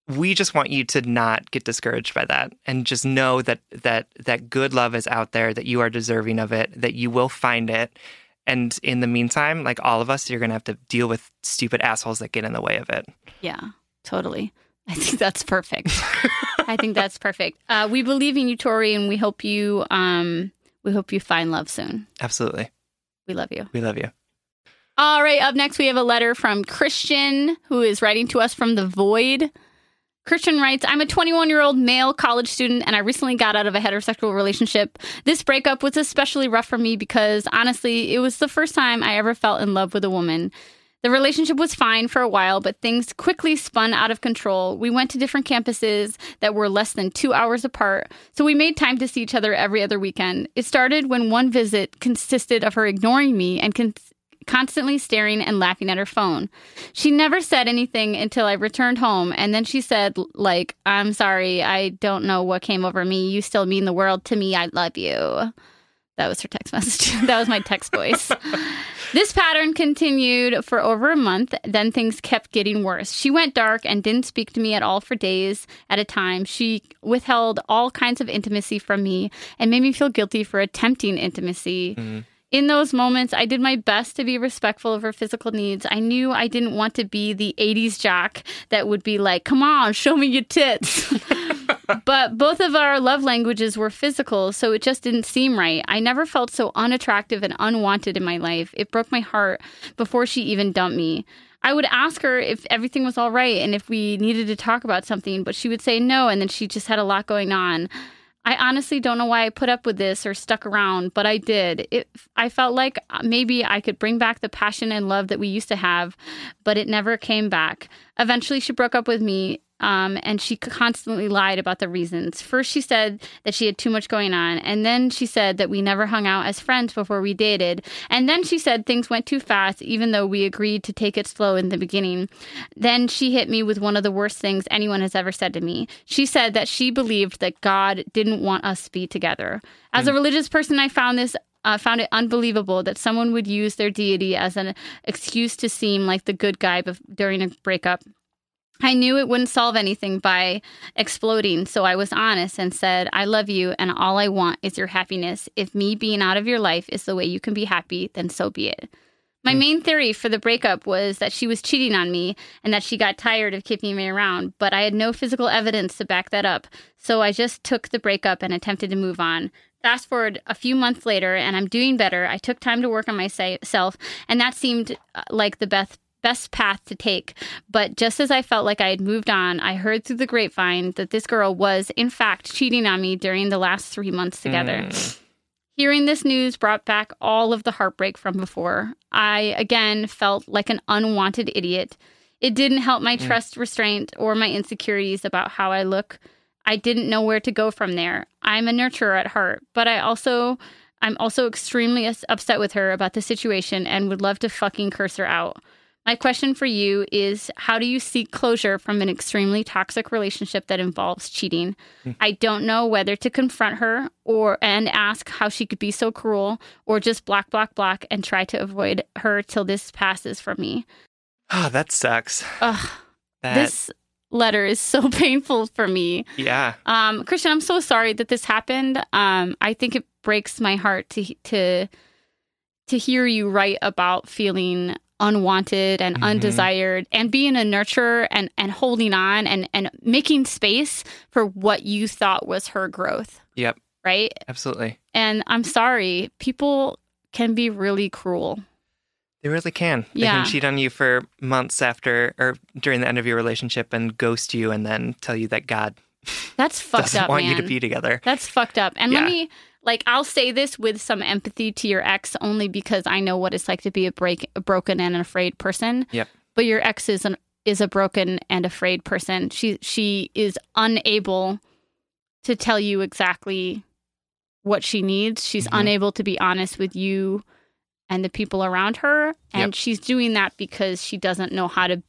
we just want you to not get discouraged by that and just know that that that good love is out there that you are deserving of it that you will find it and in the meantime like all of us you're gonna have to deal with stupid assholes that get in the way of it Yeah, totally. I think that's perfect. I think that's perfect. Uh, we believe in you, Tori, and we hope you um, we hope you find love soon. absolutely We love you. we love you All right, up next we have a letter from Christian who is writing to us from the void. Christian writes, I'm a 21 year old male college student and I recently got out of a heterosexual relationship. This breakup was especially rough for me because honestly, it was the first time I ever felt in love with a woman. The relationship was fine for a while, but things quickly spun out of control. We went to different campuses that were less than two hours apart, so we made time to see each other every other weekend. It started when one visit consisted of her ignoring me and con- constantly staring and laughing at her phone. She never said anything until I returned home, and then she said, like, I'm sorry, I don't know what came over me. You still mean the world to me. I love you. That was her text message. that was my text voice. this pattern continued for over a month. Then things kept getting worse. She went dark and didn't speak to me at all for days at a time. She withheld all kinds of intimacy from me and made me feel guilty for attempting intimacy. Mm-hmm. In those moments, I did my best to be respectful of her physical needs. I knew I didn't want to be the 80s jock that would be like, come on, show me your tits. but both of our love languages were physical, so it just didn't seem right. I never felt so unattractive and unwanted in my life. It broke my heart before she even dumped me. I would ask her if everything was all right and if we needed to talk about something, but she would say no, and then she just had a lot going on. I honestly don't know why I put up with this or stuck around, but I did. It, I felt like uh, maybe I could bring back the passion and love that we used to have, but it never came back. Eventually, she broke up with me um, and she constantly lied about the reasons. First, she said that she had too much going on. And then she said that we never hung out as friends before we dated. And then she said things went too fast, even though we agreed to take it slow in the beginning. Then she hit me with one of the worst things anyone has ever said to me. She said that she believed that God didn't want us to be together. As mm. a religious person, I found this uh, found it unbelievable that someone would use their deity as an excuse to seem like the good guy bef- during a breakup. I knew it wouldn't solve anything by exploding, so I was honest and said, I love you, and all I want is your happiness. If me being out of your life is the way you can be happy, then so be it. My mm. main theory for the breakup was that she was cheating on me and that she got tired of keeping me around, but I had no physical evidence to back that up, so I just took the breakup and attempted to move on. Fast forward a few months later, and I'm doing better. I took time to work on myself, and that seemed uh, like the best best path to take. But just as I felt like I had moved on, I heard through the grapevine that this girl was, in fact, cheating on me during the last three months together. Mm. Hearing this news brought back all of the heartbreak from before. I again felt like an unwanted idiot. It didn't help my mm. trust restraint or my insecurities about how I look. I didn't know where to go from there. I'm a nurturer at heart, but I also I'm also extremely upset with her about the situation and would love to fucking curse her out. My question for you is how do you seek closure from an extremely toxic relationship that involves cheating? Mm. I don't know whether to confront her or and ask how she could be so cruel or just block block block and try to avoid her till this passes from me. Oh, that sucks. Ugh. That... This letter is so painful for me. Yeah. Um Christian, I'm so sorry that this happened. Um I think it breaks my heart to to to hear you write about feeling unwanted and mm-hmm. undesired and being a nurturer and, and holding on and, and making space for what you thought was her growth. Yep. Right? Absolutely. And I'm sorry, people can be really cruel. They really can. They yeah. can cheat on you for months after or during the end of your relationship and ghost you and then tell you that God that's fucked doesn't up. Want man. you to be together. That's fucked up. And yeah. let me like I'll say this with some empathy to your ex only because I know what it's like to be a break a broken and an afraid person. Yep. But your ex is an is a broken and afraid person. She she is unable to tell you exactly what she needs. She's mm-hmm. unable to be honest with you and the people around her and yep. she's doing that because she doesn't know how to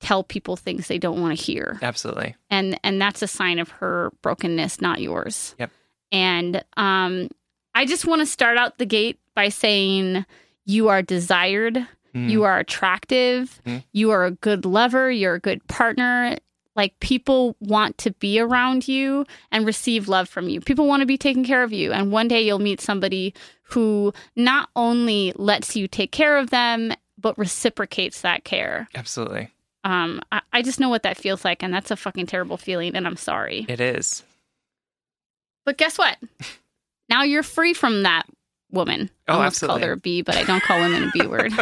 tell people things they don't want to hear. Absolutely. And and that's a sign of her brokenness, not yours. Yep. And um, I just want to start out the gate by saying you are desired, mm. you are attractive, mm. you are a good lover, you're a good partner. Like people want to be around you and receive love from you. People want to be taken care of you. And one day you'll meet somebody who not only lets you take care of them, but reciprocates that care. Absolutely. Um, I, I just know what that feels like, and that's a fucking terrible feeling, and I'm sorry. It is. But guess what? now you're free from that woman. Oh, I absolutely. call her a B, but I don't call women a B word.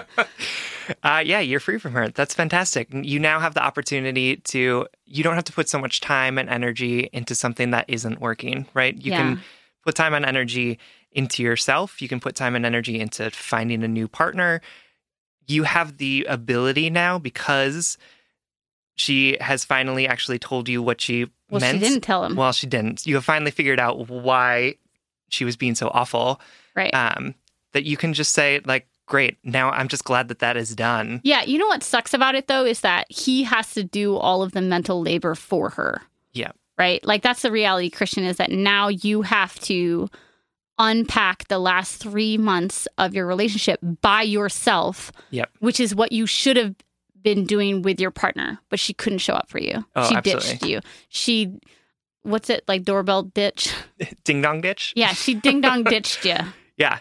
uh, yeah, you're free from her. That's fantastic. You now have the opportunity to. You don't have to put so much time and energy into something that isn't working. Right? You yeah. can put time and energy into yourself. You can put time and energy into finding a new partner. you have the ability now because she has finally actually told you what she Well, meant. she didn't tell him. Well, she didn't. You have finally figured out why she was being so awful. right. Um, that you can just say like, "Great, now I'm just glad that that is done." yeah. You know what sucks about it though is that he has to do all of the mental labor for her. Yeah. Right. Like that's the reality, Christian, is that now you have to unpack the last three months of your relationship by yourself. Yep. Which is what you should have been doing with your partner, but she couldn't show up for you. Oh, she absolutely. ditched you. She, what's it like? Doorbell ditch. Ding dong ditch. Yeah, she ding dong ditched you. Yeah.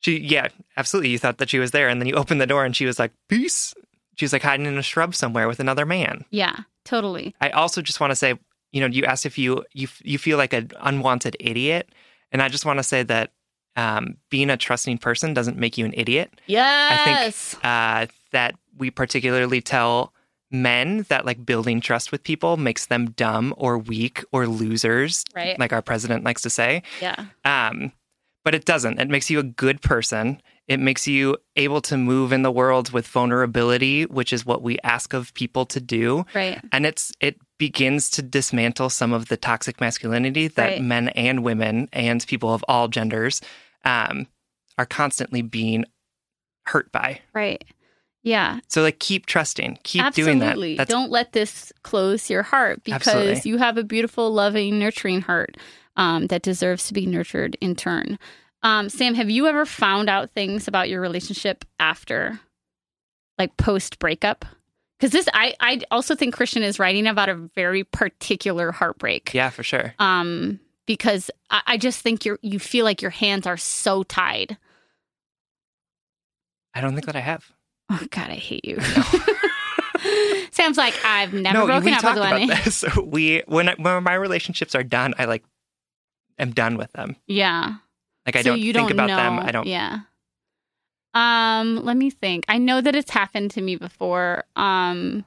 She yeah, absolutely. You thought that she was there and then you opened the door and she was like, "Peace." She was like hiding in a shrub somewhere with another man. Yeah, totally. I also just want to say, you know, you asked if you you you feel like an unwanted idiot, and I just want to say that um, being a trusting person doesn't make you an idiot. Yes. I think uh, that we particularly tell men that like building trust with people makes them dumb or weak or losers, Right. like our president likes to say. yeah. Um, but it doesn't. It makes you a good person. It makes you able to move in the world with vulnerability, which is what we ask of people to do. Right. And it's it begins to dismantle some of the toxic masculinity that Right. men and women and people of all genders um, are constantly being hurt by. Right. Yeah. So like keep trusting, keep doing that. Absolutely. That's Don't let this close your heart because Absolutely. you have a beautiful, loving, nurturing heart um, that deserves to be nurtured in turn. Um, Sam, have you ever found out things about your relationship after, like post breakup? Because this, I, I also think Christian is writing about a very particular heartbreak. yeah, for sure. Um, because I, I just think you're, you feel like your hands are so tied. I don't think that I have. Oh God, I hate you. No. Sam's like, I've never no, broken up with about one. this. We when I, when my relationships are done, I like am done with them. Yeah. Like I So don't you think don't about know. them. I don't. Yeah. Um, let me think. I know that it's happened to me before. Um,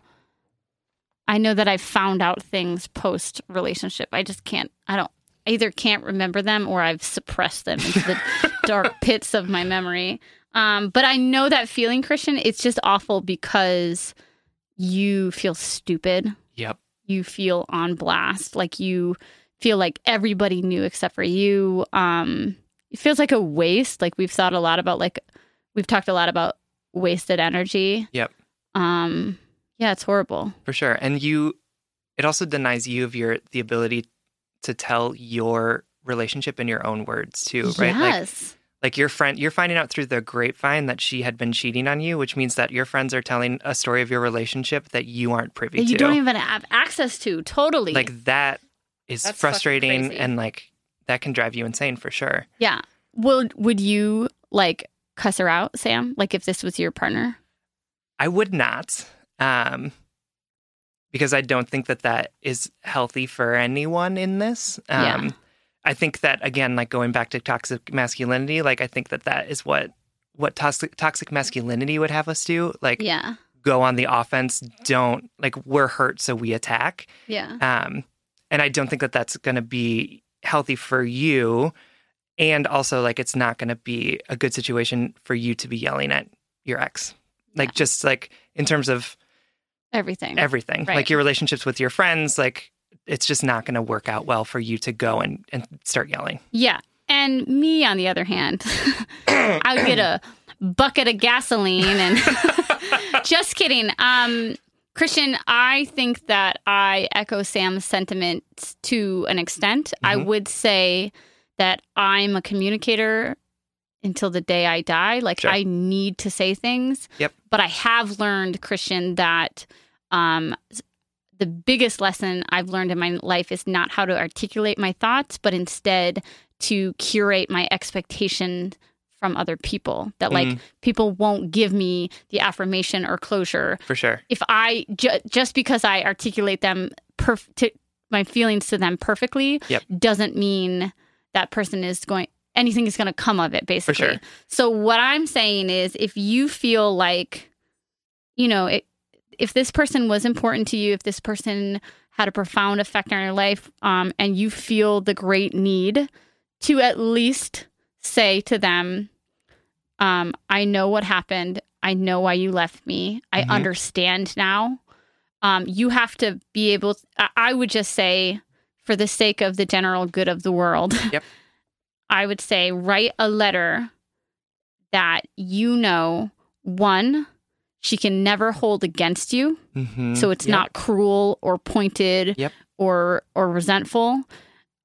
I know that I've found out things post relationship. I just can't. I don't. I either can't remember them or I've suppressed them into the dark pits of my memory. Um, but I know that feeling, Christian. It's just awful because you feel stupid Yep. you feel on blast like you feel like everybody knew except for you um it feels like a waste like we've thought a lot about like we've talked a lot about wasted energy Yep. um yeah it's horrible For sure. And you, it also denies you of your the ability to tell your relationship in your own words too, right? Yes like your friend, you're finding out through the grapevine that she had been cheating on you, which means that your friends are telling a story of your relationship that you aren't privy that to. you don't even have access to totally like that is That's frustrating and like that can drive you insane for sure. yeah would would you like cuss her out sam like if this was your partner I would not, um, because I don't think that that is healthy for anyone in this. Um, Yeah. I think that again, like going back to toxic masculinity, like I think that that is what what toxic toxic masculinity would have us do. Like yeah go on the offense. Don't like we're hurt, so we attack. yeah Um, and I don't think that that's going to be healthy for you. And also, like, it's not going to be a good situation for you to be yelling at your ex. Like, Yeah. just like in terms of everything everything, Right. like your relationships with your friends, like, it's just not going to work out well for you to go and, and start yelling. Yeah. And me, on the other hand, I would get a bucket of gasoline and just kidding. Um, Christian, I think that I echo Sam's sentiments to an extent. I Mhm. would say that I'm a communicator until the day I die. Like Sure. I need to say things. Yep. But I have learned, Christian, that um, the biggest lesson I've learned in my life is not how to articulate my thoughts, but instead to curate my expectation from other people. That like Mhm. people won't give me the affirmation or closure For sure. if I ju- just because I articulate them perf- to my feelings to them perfectly Yep. doesn't mean that person is going anything is going to come of it basically. sure. So what I'm saying is if you feel like you know, it, if this person was important to you, if this person had a profound effect on your life um and you feel the great need to at least say to them um I know what happened. I know why you left me. I Mhm. understand now. Um, you have to be able. I- I would just say, for the sake of the general good of the world, Yep. I would say write a letter that you know one she can never hold against you Mhm. so it's Yep. not cruel or pointed Yep. or or resentful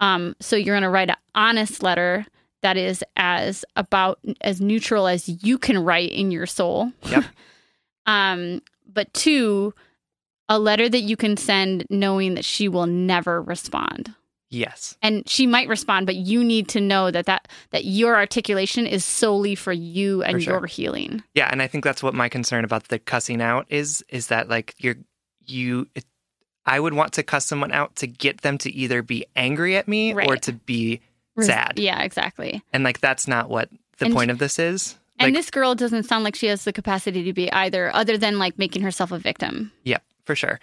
um so you're going to write an honest letter that is as about as neutral as you can write in your soul Yep. um but two a letter that you can send knowing that she will never respond Yes. and she might respond but you need to know that that that your articulation is solely for you and For sure. your healing Yeah, and I think that's what my concern about the cussing out is is that like you're you it, I would want to cuss someone out to get them to either be angry at me or to be Res- sad. yeah exactly And like that's not what the And- point of this is. And this girl doesn't sound like she has the capacity to be either, other than like making herself a victim, yeah, for sure.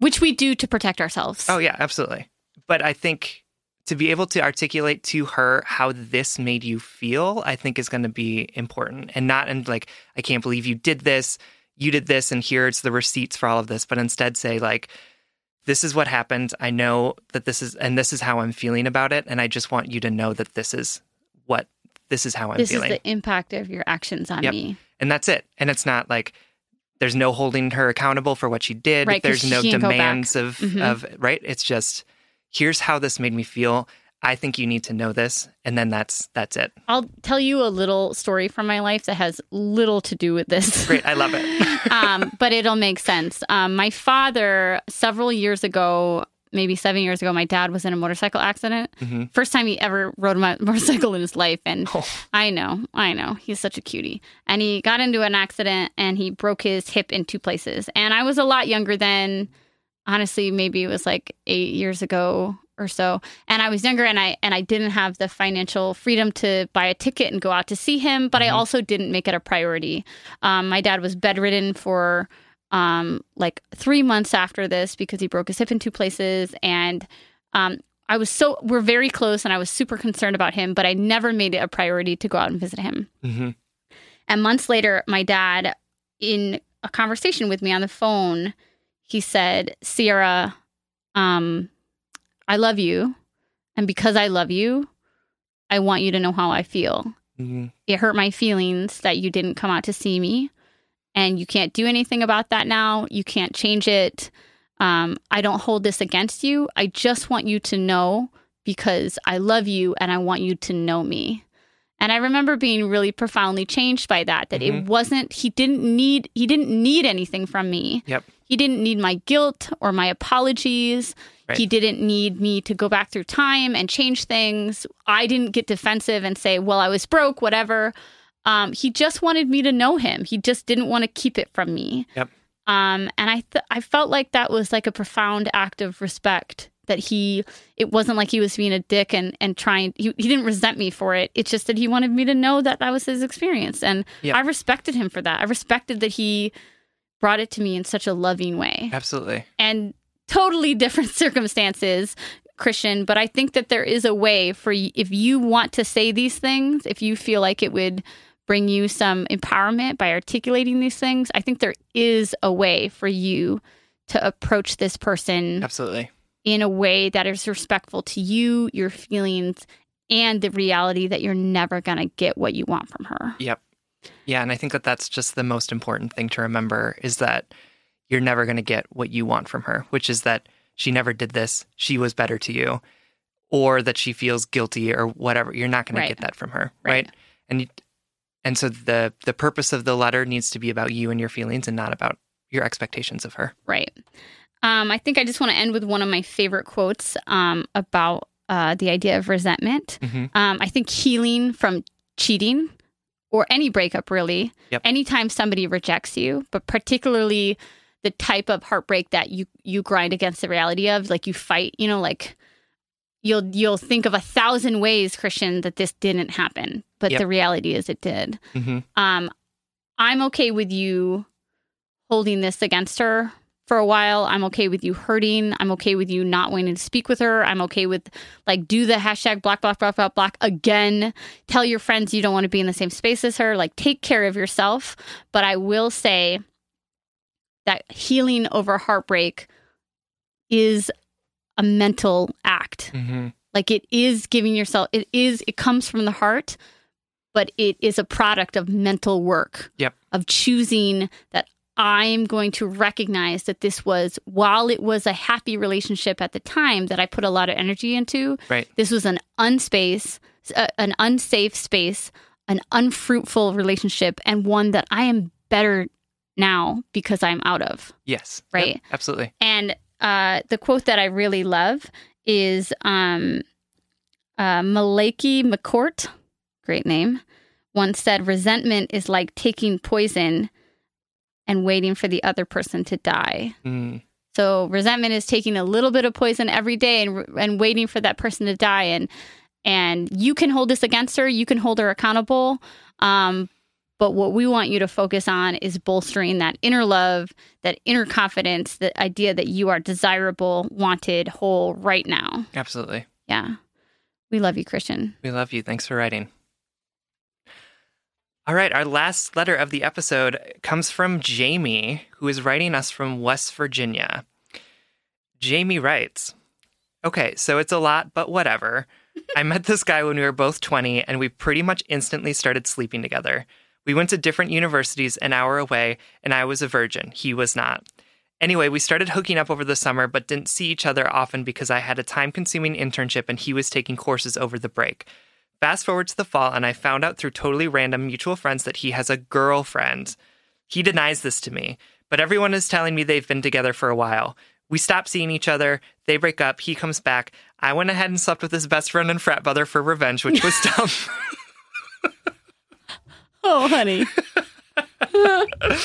which we do to protect ourselves. Oh yeah, absolutely. But I think to be able to articulate to her how this made you feel, I think is going to be important, and not in like, I can't believe you did this, you did this, and here's the receipts for all of this, but instead say like, this is what happened. I know that this is, and this is how I'm feeling about it, and I just want you to know that this is what this is how I'm this feeling, is the impact of your actions on Yep. me. and that's it. And it's not like. There's no holding her accountable for what she did. Right, There's no she can't go back. demands of Mhm. of right. It's just here's how this made me feel. I think you need to know this, and then that's that's it. I'll tell you a little story from my life that has little to do with this. Great, I love it. um, but it'll make sense. Um, my father, several years ago, maybe seven years ago, my dad was in a motorcycle accident. Mhm. First time he ever rode a motorcycle in his life. And Oh. I know, I know, he's such a cutie. And he got into an accident and he broke his hip in two places. And I was a lot younger then. Honestly, maybe it was like eight years ago or so and i was younger and i and i didn't have the financial freedom to buy a ticket and go out to see him but i Mhm. also didn't make it a priority. Um, my dad was bedridden for um, like three months after this because he broke his hip in two places and um, i was so we're very close and i was super concerned about him but i never made it a priority to go out and visit him. Hmm and months later, my dad, in a conversation with me on the phone, he said, Sierra, um, I love you. And because I love you, I want you to know how I feel. hmm It hurt my feelings that you didn't come out to see me. And you can't do anything about that now. You can't change it. Um, I don't hold this against you. I just want you to know because I love you and I want you to know me. And I remember being really profoundly changed by that, that it Mhm. wasn't, he didn't need, he didn't need anything from me. Yep. He didn't need my guilt or my apologies. Right. He didn't need me to go back through time and change things. I didn't get defensive and say, well, I was broke, whatever. Um, he just wanted me to know him. He just didn't want to keep it from me. Yep. Um, and I th- I felt like that was like a profound act of respect that he it wasn't like he was being a dick and and trying he, he didn't resent me for it it's just that he wanted me to know that that was his experience and Yep. i respected him for that i respected that he brought it to me in such a loving way Absolutely. and totally different circumstances christian but i think that there is a way for y- if you want to say these things if you feel like it would bring you some empowerment by articulating these things i think there is a way for you to approach this person Absolutely. in a way that is respectful to you your feelings and the reality that you're never going to get what you want from her Yep. Yeah, and I think that that's just the most important thing to remember is that you're never going to get what you want from her, which is that she never did this, she was better to you, or that she feels guilty or whatever. You're not going Right. to get that from her, Right. right? And and so the the purpose of the letter needs to be about you and your feelings and not about your expectations of her. Right. Um, I think I just want to end with one of my favorite quotes um, about uh, the idea of resentment. Mhm. Um, I think healing from cheating or any breakup, really, Yep. anytime somebody rejects you, but particularly the type of heartbreak that you you grind against the reality of, like you fight, you know, like you'll you'll think of a thousand ways, Christian, that this didn't happen, but Yep. the reality is it did hmm um, I'm okay with you holding this against her for a while. I'm okay with you hurting. I'm okay with you not wanting to speak with her. I'm okay with like do the hashtag block, block, block, block, block again. Tell your friends you don't want to be in the same space as her. Like take care of yourself. But I will say that healing over heartbreak is a mental act. Mm-hmm. Like it is giving yourself, it is, it comes from the heart, but it is a product of mental work. Yep. Of choosing that I'm going to recognize that this was, while it was a happy relationship at the time that I put a lot of energy into, Right. this was an unspace, uh, an unsafe space, an unfruitful relationship, and one that I am better now because I'm out of. Yes. Right. Yep, absolutely. And uh, the quote that I really love is um, uh, Malachy McCourt, great name, once said, Resentment is like taking poison and waiting for the other person to die. Mm. So resentment is taking a little bit of poison every day and and waiting for that person to die and and you can hold this against her, you can hold her accountable. Um but what we want you to focus on is bolstering that inner love, that inner confidence, the idea that you are desirable, wanted, whole right now. Absolutely. Yeah. We love you, Christian. We love you. Thanks for writing. All right, our last letter of the episode comes from Jamie, who is writing us from West Virginia. Jamie writes Okay, so it's a lot, but whatever. I met this guy when we were both 20, and we pretty much instantly started sleeping together. We went to different universities an hour away, and I was a virgin. He was not. Anyway, we started hooking up over the summer, but didn't see each other often because I had a time consuming internship and he was taking courses over the break. Fast forward to the fall, and I found out through totally random mutual friends that he has a girlfriend. He denies this to me, but everyone is telling me they've been together for a while. We stop seeing each other. They break up. He comes back. I went ahead and slept with his best friend and frat brother for revenge, which was dumb. Oh, honey.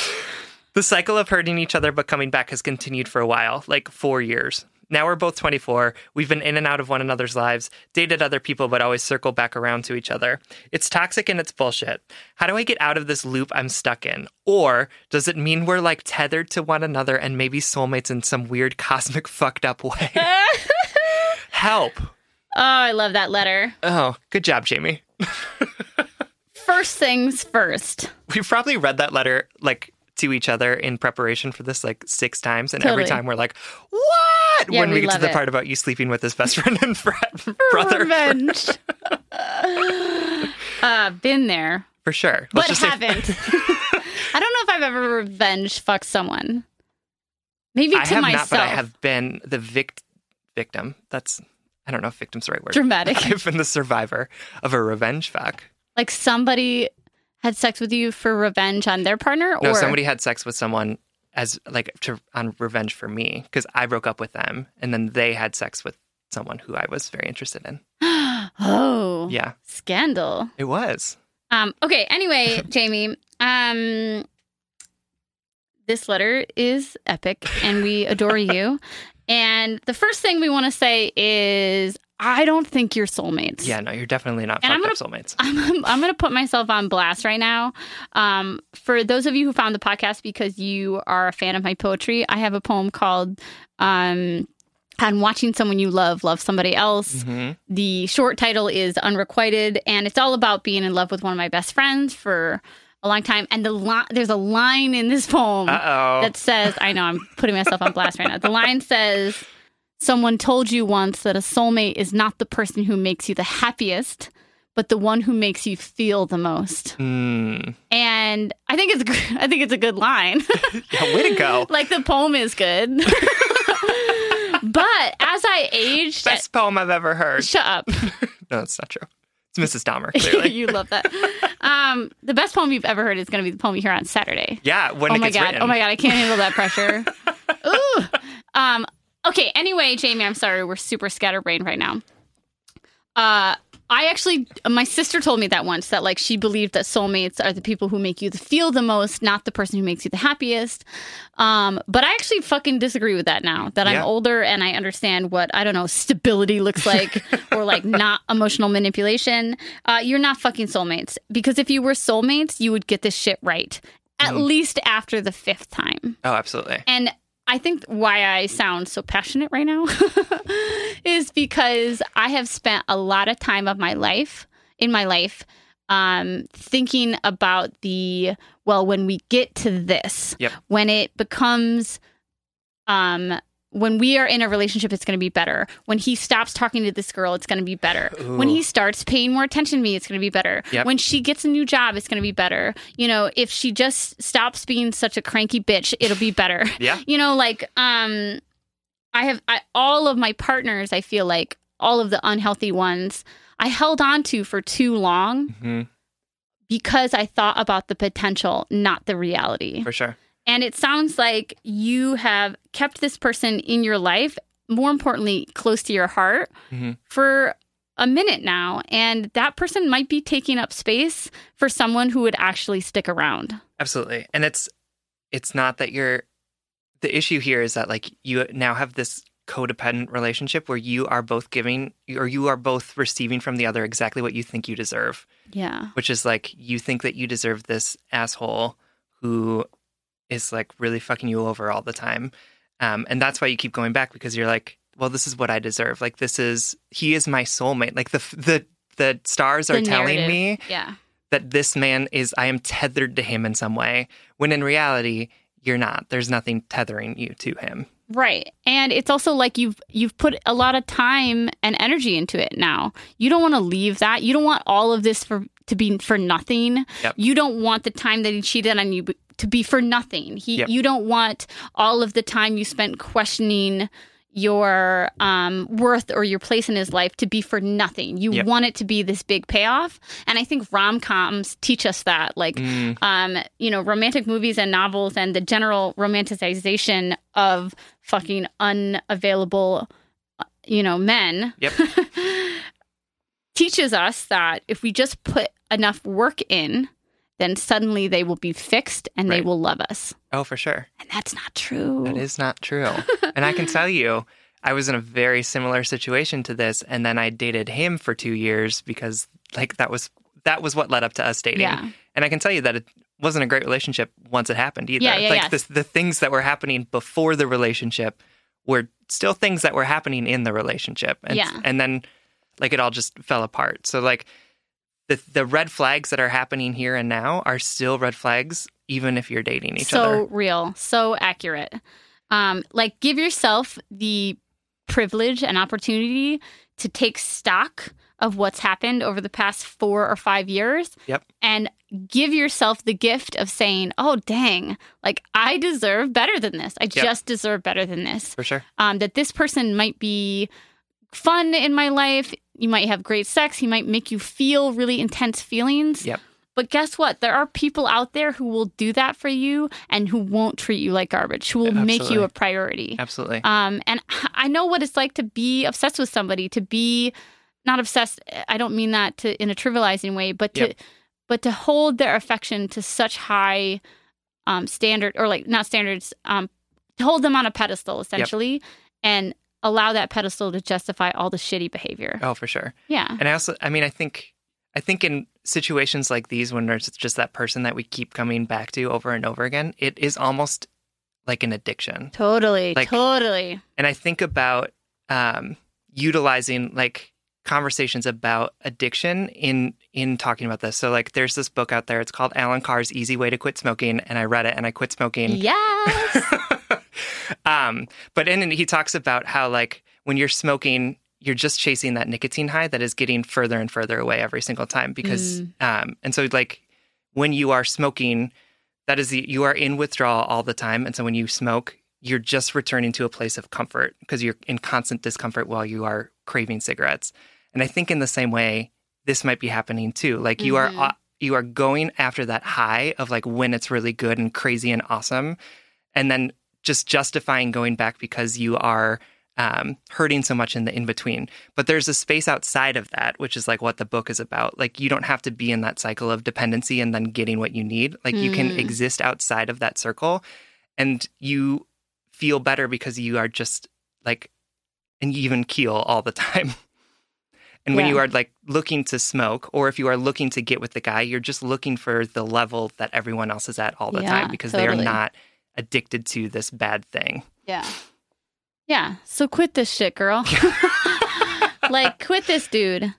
The cycle of hurting each other but coming back has continued for a while, like four years. Now we're both 24. We've been in and out of one another's lives, dated other people, but always circle back around to each other. It's toxic and it's bullshit. How do I get out of this loop I'm stuck in? Or does it mean we're like tethered to one another and maybe soulmates in some weird cosmic fucked up way? Help. Oh, I love that letter. Oh, good job, Jamie. First things first. We've probably read that letter like to each other in preparation for this like six times, and every time we're like, "What?" Yeah, when we, we get to the it. part about you sleeping with his best friend and frat brother, Revenge. uh, been there, for sure. but just say- haven't. I don't know if I've ever revenge fucked someone. Maybe to have myself. not, but I have been the vict- victim. That's I don't know if victim's the right word. Dramatic. I've been the survivor of a revenge fuck. Like somebody had sex with you for revenge on their partner, No, or somebody had sex with someone as like to on revenge for me because I broke up with them, and then they had sex with someone who I was very interested in. oh, Yeah, scandal. it was. Um, okay. Anyway, Jamie, um, this letter is epic, and we adore you. And the first thing we want to say is, I don't think you're soulmates. Yeah, no, you're definitely not And I'm up soulmates. I'm, I'm going to put myself on blast right now. Um, for those of you who found the podcast because you are a fan of my poetry, I have a poem called um, "On Watching Someone You Love Love Somebody Else." hmm The short title is Unrequited, and it's all about being in love with one of my best friends for a long time. And the li- there's a line in this poem Uh oh. that says, I know I'm putting myself on blast right now. The line says, Someone told you once that a soulmate is not the person who makes you the happiest, but the one who makes you feel the most. Mm. And I think it's I think it's a good line. Yeah, way to go. like the poem is good. but as I aged, Best poem I've ever heard. shut up. No, that's not true. It's Mrs. Dahmer, clearly. you love that. Um, the best poem you've ever heard is going to be the poem you hear on Saturday. yeah, when oh it my gets god! written. Oh my god! I can't handle that pressure. Ooh. Um. Okay. Anyway, Jamie, I'm sorry. We're super scatterbrained right now. Uh, I actually, my sister told me that once that like she believed that soulmates are the people who make you feel the most, not the person who makes you the happiest. Um, but I actually fucking disagree with that now that I'm older and I understand what I don't know stability looks like or like not emotional manipulation. Uh, you're not fucking soulmates because if you were soulmates, you would get this shit right at least after the fifth time. Oh, absolutely. And I think why I sound so passionate right now is because I have spent a lot of time of my life in my life um, thinking about the well when we get to this Yep. when it becomes um when we are in a relationship it's going to be better. When he stops talking to this girl it's going to be better. When he starts paying more attention to me it's going to be better. Yep. when she gets a new job it's going to be better. You know if she just stops being such a cranky bitch it'll be better. Yeah. you know like um i have I, all of my partners i feel like all of the unhealthy ones i held on to for too long hmm because i thought about the potential not the reality. For sure. And it sounds like you have kept this person in your life more importantly close to your heart Mhm. for a minute now and that person might be taking up space for someone who would actually stick around Absolutely. And it's it's not that you're the issue here is that like you now have this codependent relationship where you are both giving or you are both receiving from the other exactly what you think you deserve, yeah which is like you think that you deserve this asshole who is like really fucking you over all the time. Um, and that's why you keep going back because you're like, well, this is what I deserve. Like this is he is my soulmate. Like the the the stars are telling me yeah that this man is I am tethered to him in some way when in reality you're not there's nothing tethering you to him Right. And it's also like you've you've put a lot of time and energy into it now. You don't want to leave that. You don't want all of this for to be for nothing. Yep. You don't want the time that he cheated on you to be for nothing. He Yep. you don't want all of the time you spent questioning your um, worth or your place in his life to be for nothing. You Yep. want it to be this big payoff. And I think rom coms teach us that. Like Mm, um, you know, romantic movies and novels and the general romanticization of fucking unavailable, uh, you know, men Yep. teaches us that if we just put enough work in, then suddenly they will be fixed and they will love us. oh for sure And that's not true. that is not true and i can tell you i was in a very similar situation to this and then i dated him for two years because like that was that was what led up to us dating Yeah. and i can tell you that it wasn't a great relationship once it happened either Yeah, yeah, like yeah. this, the things that were happening before the relationship were still things that were happening in the relationship and Yeah. and then like it all just fell apart so like the the red flags that are happening here and now are still red flags even if you're dating each so other So real, so accurate. Um, like give yourself the privilege and opportunity to take stock of what's happened over the past four or five years. Yep. And give yourself the gift of saying, "Oh, dang! Like I deserve better than this. I just deserve better than this." for sure um, that this person might be fun in my life. You might have great sex. He might make you feel really intense feelings. Yep. But guess what? There are people out there who will do that for you and who won't treat you like garbage, who will make you a priority. absolutely Um, and I know what it's like to be obsessed with somebody, to be not obsessed. I don't mean that to in a trivializing way, but to Yep. but to hold their affection to such high um, standard or like not standards, um, to hold them on a pedestal essentially, and allow that pedestal to justify all the shitty behavior. oh for sure Yeah, And I also, I mean, I think, I think in situations like these, when there's just that person that we keep coming back to over and over again, it is almost like an addiction. totally, Like- totally. And I think about um, utilizing like conversations about addiction in in talking about this. So like, there's this book out there. It's called Allen Carr's Easy Way to Quit Smoking, and I read it, and I quit smoking Yes. um, but in it, he talks about how like when you're smoking, you're just chasing that nicotine high that is getting further and further away every single time because um, and so like when you are smoking, that is the, you are in withdrawal all the time, and so when you smoke, you're just returning to a place of comfort because you're in constant discomfort while you are craving cigarettes. And I think in the same way, this might be happening too. Like you Mhm. are uh, you are going after that high of like when it's really good and crazy and awesome, and then just justifying going back because you are um, hurting so much in the in between. But there's a space outside of that, which is like what the book is about. Like you don't have to be in that cycle of dependency and then getting what you need. Like you can Mm. exist outside of that circle, and you feel better because you are just like an even keel all the time. And when Yeah. you are like looking to smoke, or if you are looking to get with the guy, you're just looking for the level that everyone else is at all the Yeah, time because they are not addicted to this bad thing. Yeah. Yeah. So quit this shit, girl. like quit this dude.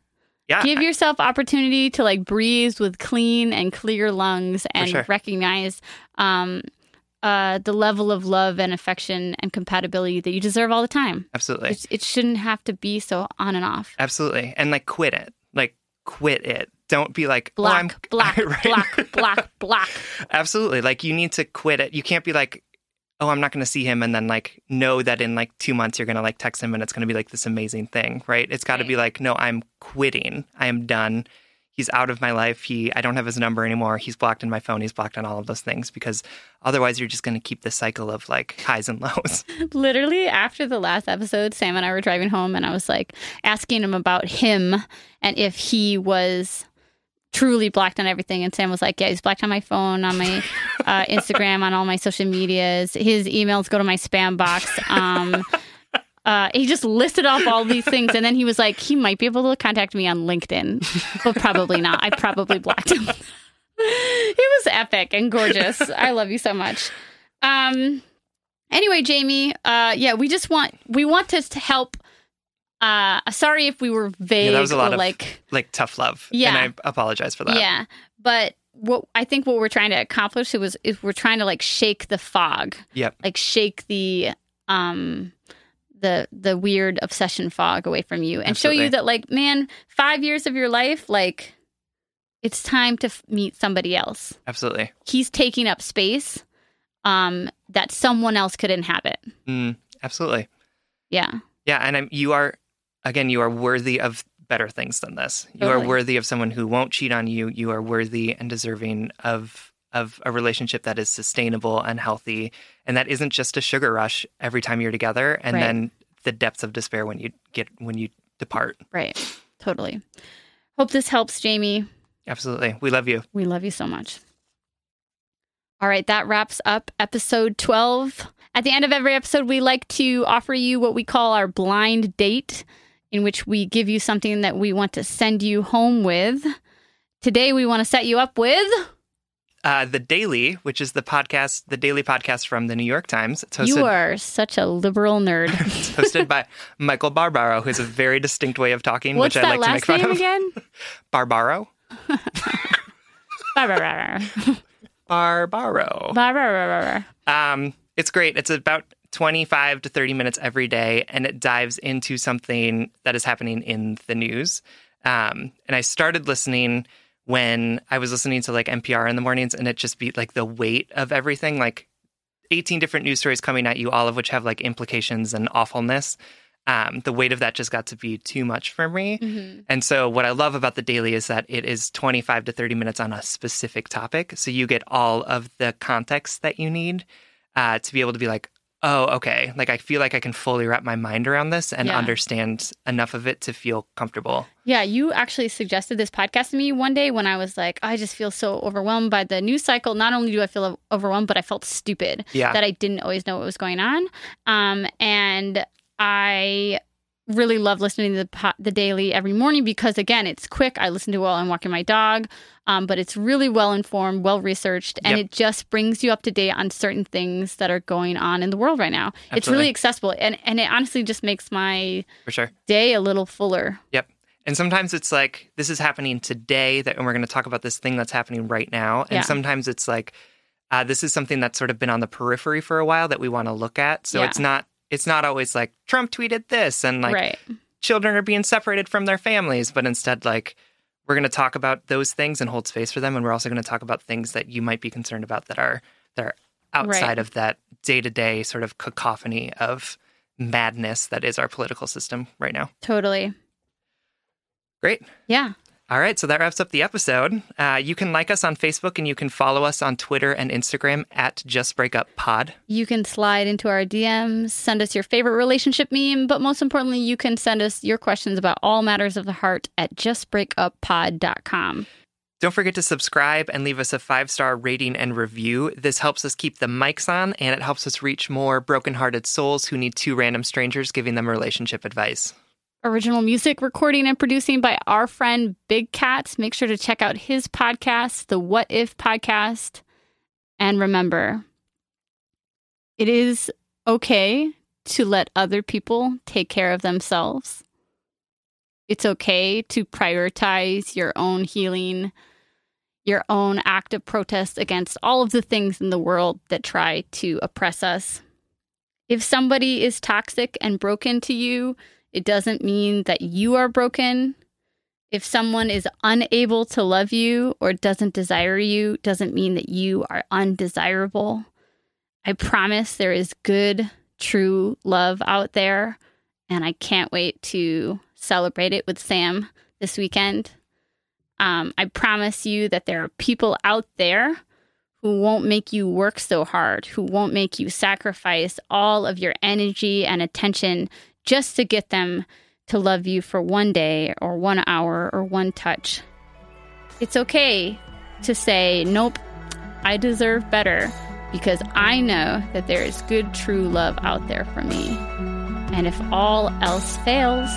Yeah. Give yourself opportunity to like breathe with clean and clear lungs and sure. recognize um uh the level of love and affection and compatibility that you deserve all the time. Absolutely. It, it shouldn't have to be so on and off. Absolutely. And like quit it. Like quit it. Don't be like, oh, I'm Black, black, Right. black, black, black. Absolutely. Like you need to quit it. You can't be like, oh, I'm not going to see him and then like know that in like two months you're going to like text him and it's going to be like this amazing thing, right? It's got to Right. be like, no, I'm quitting. I am done. He's out of my life. He, I don't have his number anymore. He's blocked in my phone. He's blocked on all of those things because otherwise you're just going to keep the cycle of like highs and lows. Literally, after the last episode, Sam and I were driving home, and I was like asking him about him and if he was truly blocked on everything. And Sam was like, "Yeah, he's blocked on my phone, on my uh, Instagram, on all my social medias. His emails go to my spam box." Um, uh, he just listed off all these things, and then he was like, "He might be able to contact me on LinkedIn, but probably not. I probably blocked him." it was epic and gorgeous. I love you so much. Um, anyway, Jamie, uh, yeah, we just want we want to help. Uh, sorry if we were vague Yeah, that was a lot or of- like like tough love. Yeah. And I apologize for that. yeah, but what I think what we're trying to accomplish was is we're trying to like shake the fog, Yep. like shake the um the the weird obsession fog away from you, and show you that like man, five years of your life, like it's time to f- meet somebody else. Absolutely. He's taking up space um that someone else could inhabit. Mm, absolutely. Yeah, Yeah, and I'm, you are again, you are worthy of better things than this. You are worthy of someone who won't cheat on you. You are worthy and deserving of of a relationship that is sustainable and healthy, and that isn't just a sugar rush every time you're together, and Right. then the depths of despair when you get when you depart. right. Totally. Hope this helps, Jamie. Absolutely, we love you. We love you so much. All right, that wraps up episode 12. At the end of every episode, we like to offer you what we call our blind date, in which we give you something that we want to send you home with. Today, we want to set you up with. Uh, the Daily, which is the podcast, the daily podcast from the New York Times. It's hosted, You are such a liberal nerd. it's hosted by Michael Barbaro, who has a very distinct way of talking, What's which I like to make fun name of. again? Barbaro. Barbara. Barbaro. Barbara. Um, it's great. It's about 25 to 30 minutes every day, and it dives into something that is happening in the news. Um, and I started listening when I was listening to like NPR in the mornings, and it just be like the weight of everything, like 18 different news stories coming at you, all of which have like implications and awfulness. Um, the weight of that just got to be too much for me. Mhm. And so, what I love about the daily is that it is 25 to 30 minutes on a specific topic. So, you get all of the context that you need uh, to be able to be like, oh, okay, like I feel like I can fully wrap my mind around this and Yeah. understand enough of it to feel comfortable. Yeah, you actually suggested this podcast to me one day when I was like, I just feel so overwhelmed by the news cycle. Not only do I feel overwhelmed, but I felt stupid Yeah. that I didn't always know what was going on. Um, and I really love listening to the the daily every morning because again, it's quick. I listen to it while I'm walking my dog, um, but it's really well informed, well researched, and Yep. it just brings you up to date on certain things that are going on in the world right now. It's really accessible, and and it honestly just makes my For sure. day a little fuller. Yep. And sometimes it's like, this is happening today, that, and we're going to talk about this thing that's happening right now. And Yeah. sometimes it's like, uh, this is something that's sort of been on the periphery for a while that we want to look at. So Yeah. it's not. It's not always like Trump tweeted this and like right. children are being separated from their families, but instead, like, we're going to talk about those things and hold space for them. And we're also going to talk about things that you might be concerned about that are that are outside Right. of that day to day sort of cacophony of madness that is our political system right now. Totally. Great. Yeah. All right, so that wraps up the episode. Uh, you can like us on Facebook and you can follow us on Twitter and Instagram at Just Break Up Pod. You can slide into our DMs, send us your favorite relationship meme, but most importantly, you can send us your questions about all matters of the heart at justbreakuppod.com. Don't forget to subscribe and leave us a five star rating and review. This helps us keep the mics on and it helps us reach more brokenhearted souls who need two random strangers giving them relationship advice. Original music recording and producing by our friend Big Cats. Make sure to check out his podcast, the What If Podcast. And remember, it is okay to let other people take care of themselves. It's okay to prioritize your own healing, your own act of protest against all of the things in the world that try to oppress us. If somebody is toxic and broken to you, it doesn't mean that you are broken. If someone is unable to love you or doesn't desire you, doesn't mean that you are undesirable. I promise there is good, true love out there, and I can't wait to celebrate it with Sam this weekend. Um, I promise you that there are people out there who won't make you work so hard, who won't make you sacrifice all of your energy and attention just to get them to love you for one day or one hour or one touch. It's okay to say, nope, I deserve better because I know that there is good, true love out there for me. And if all else fails,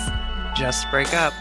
just break up.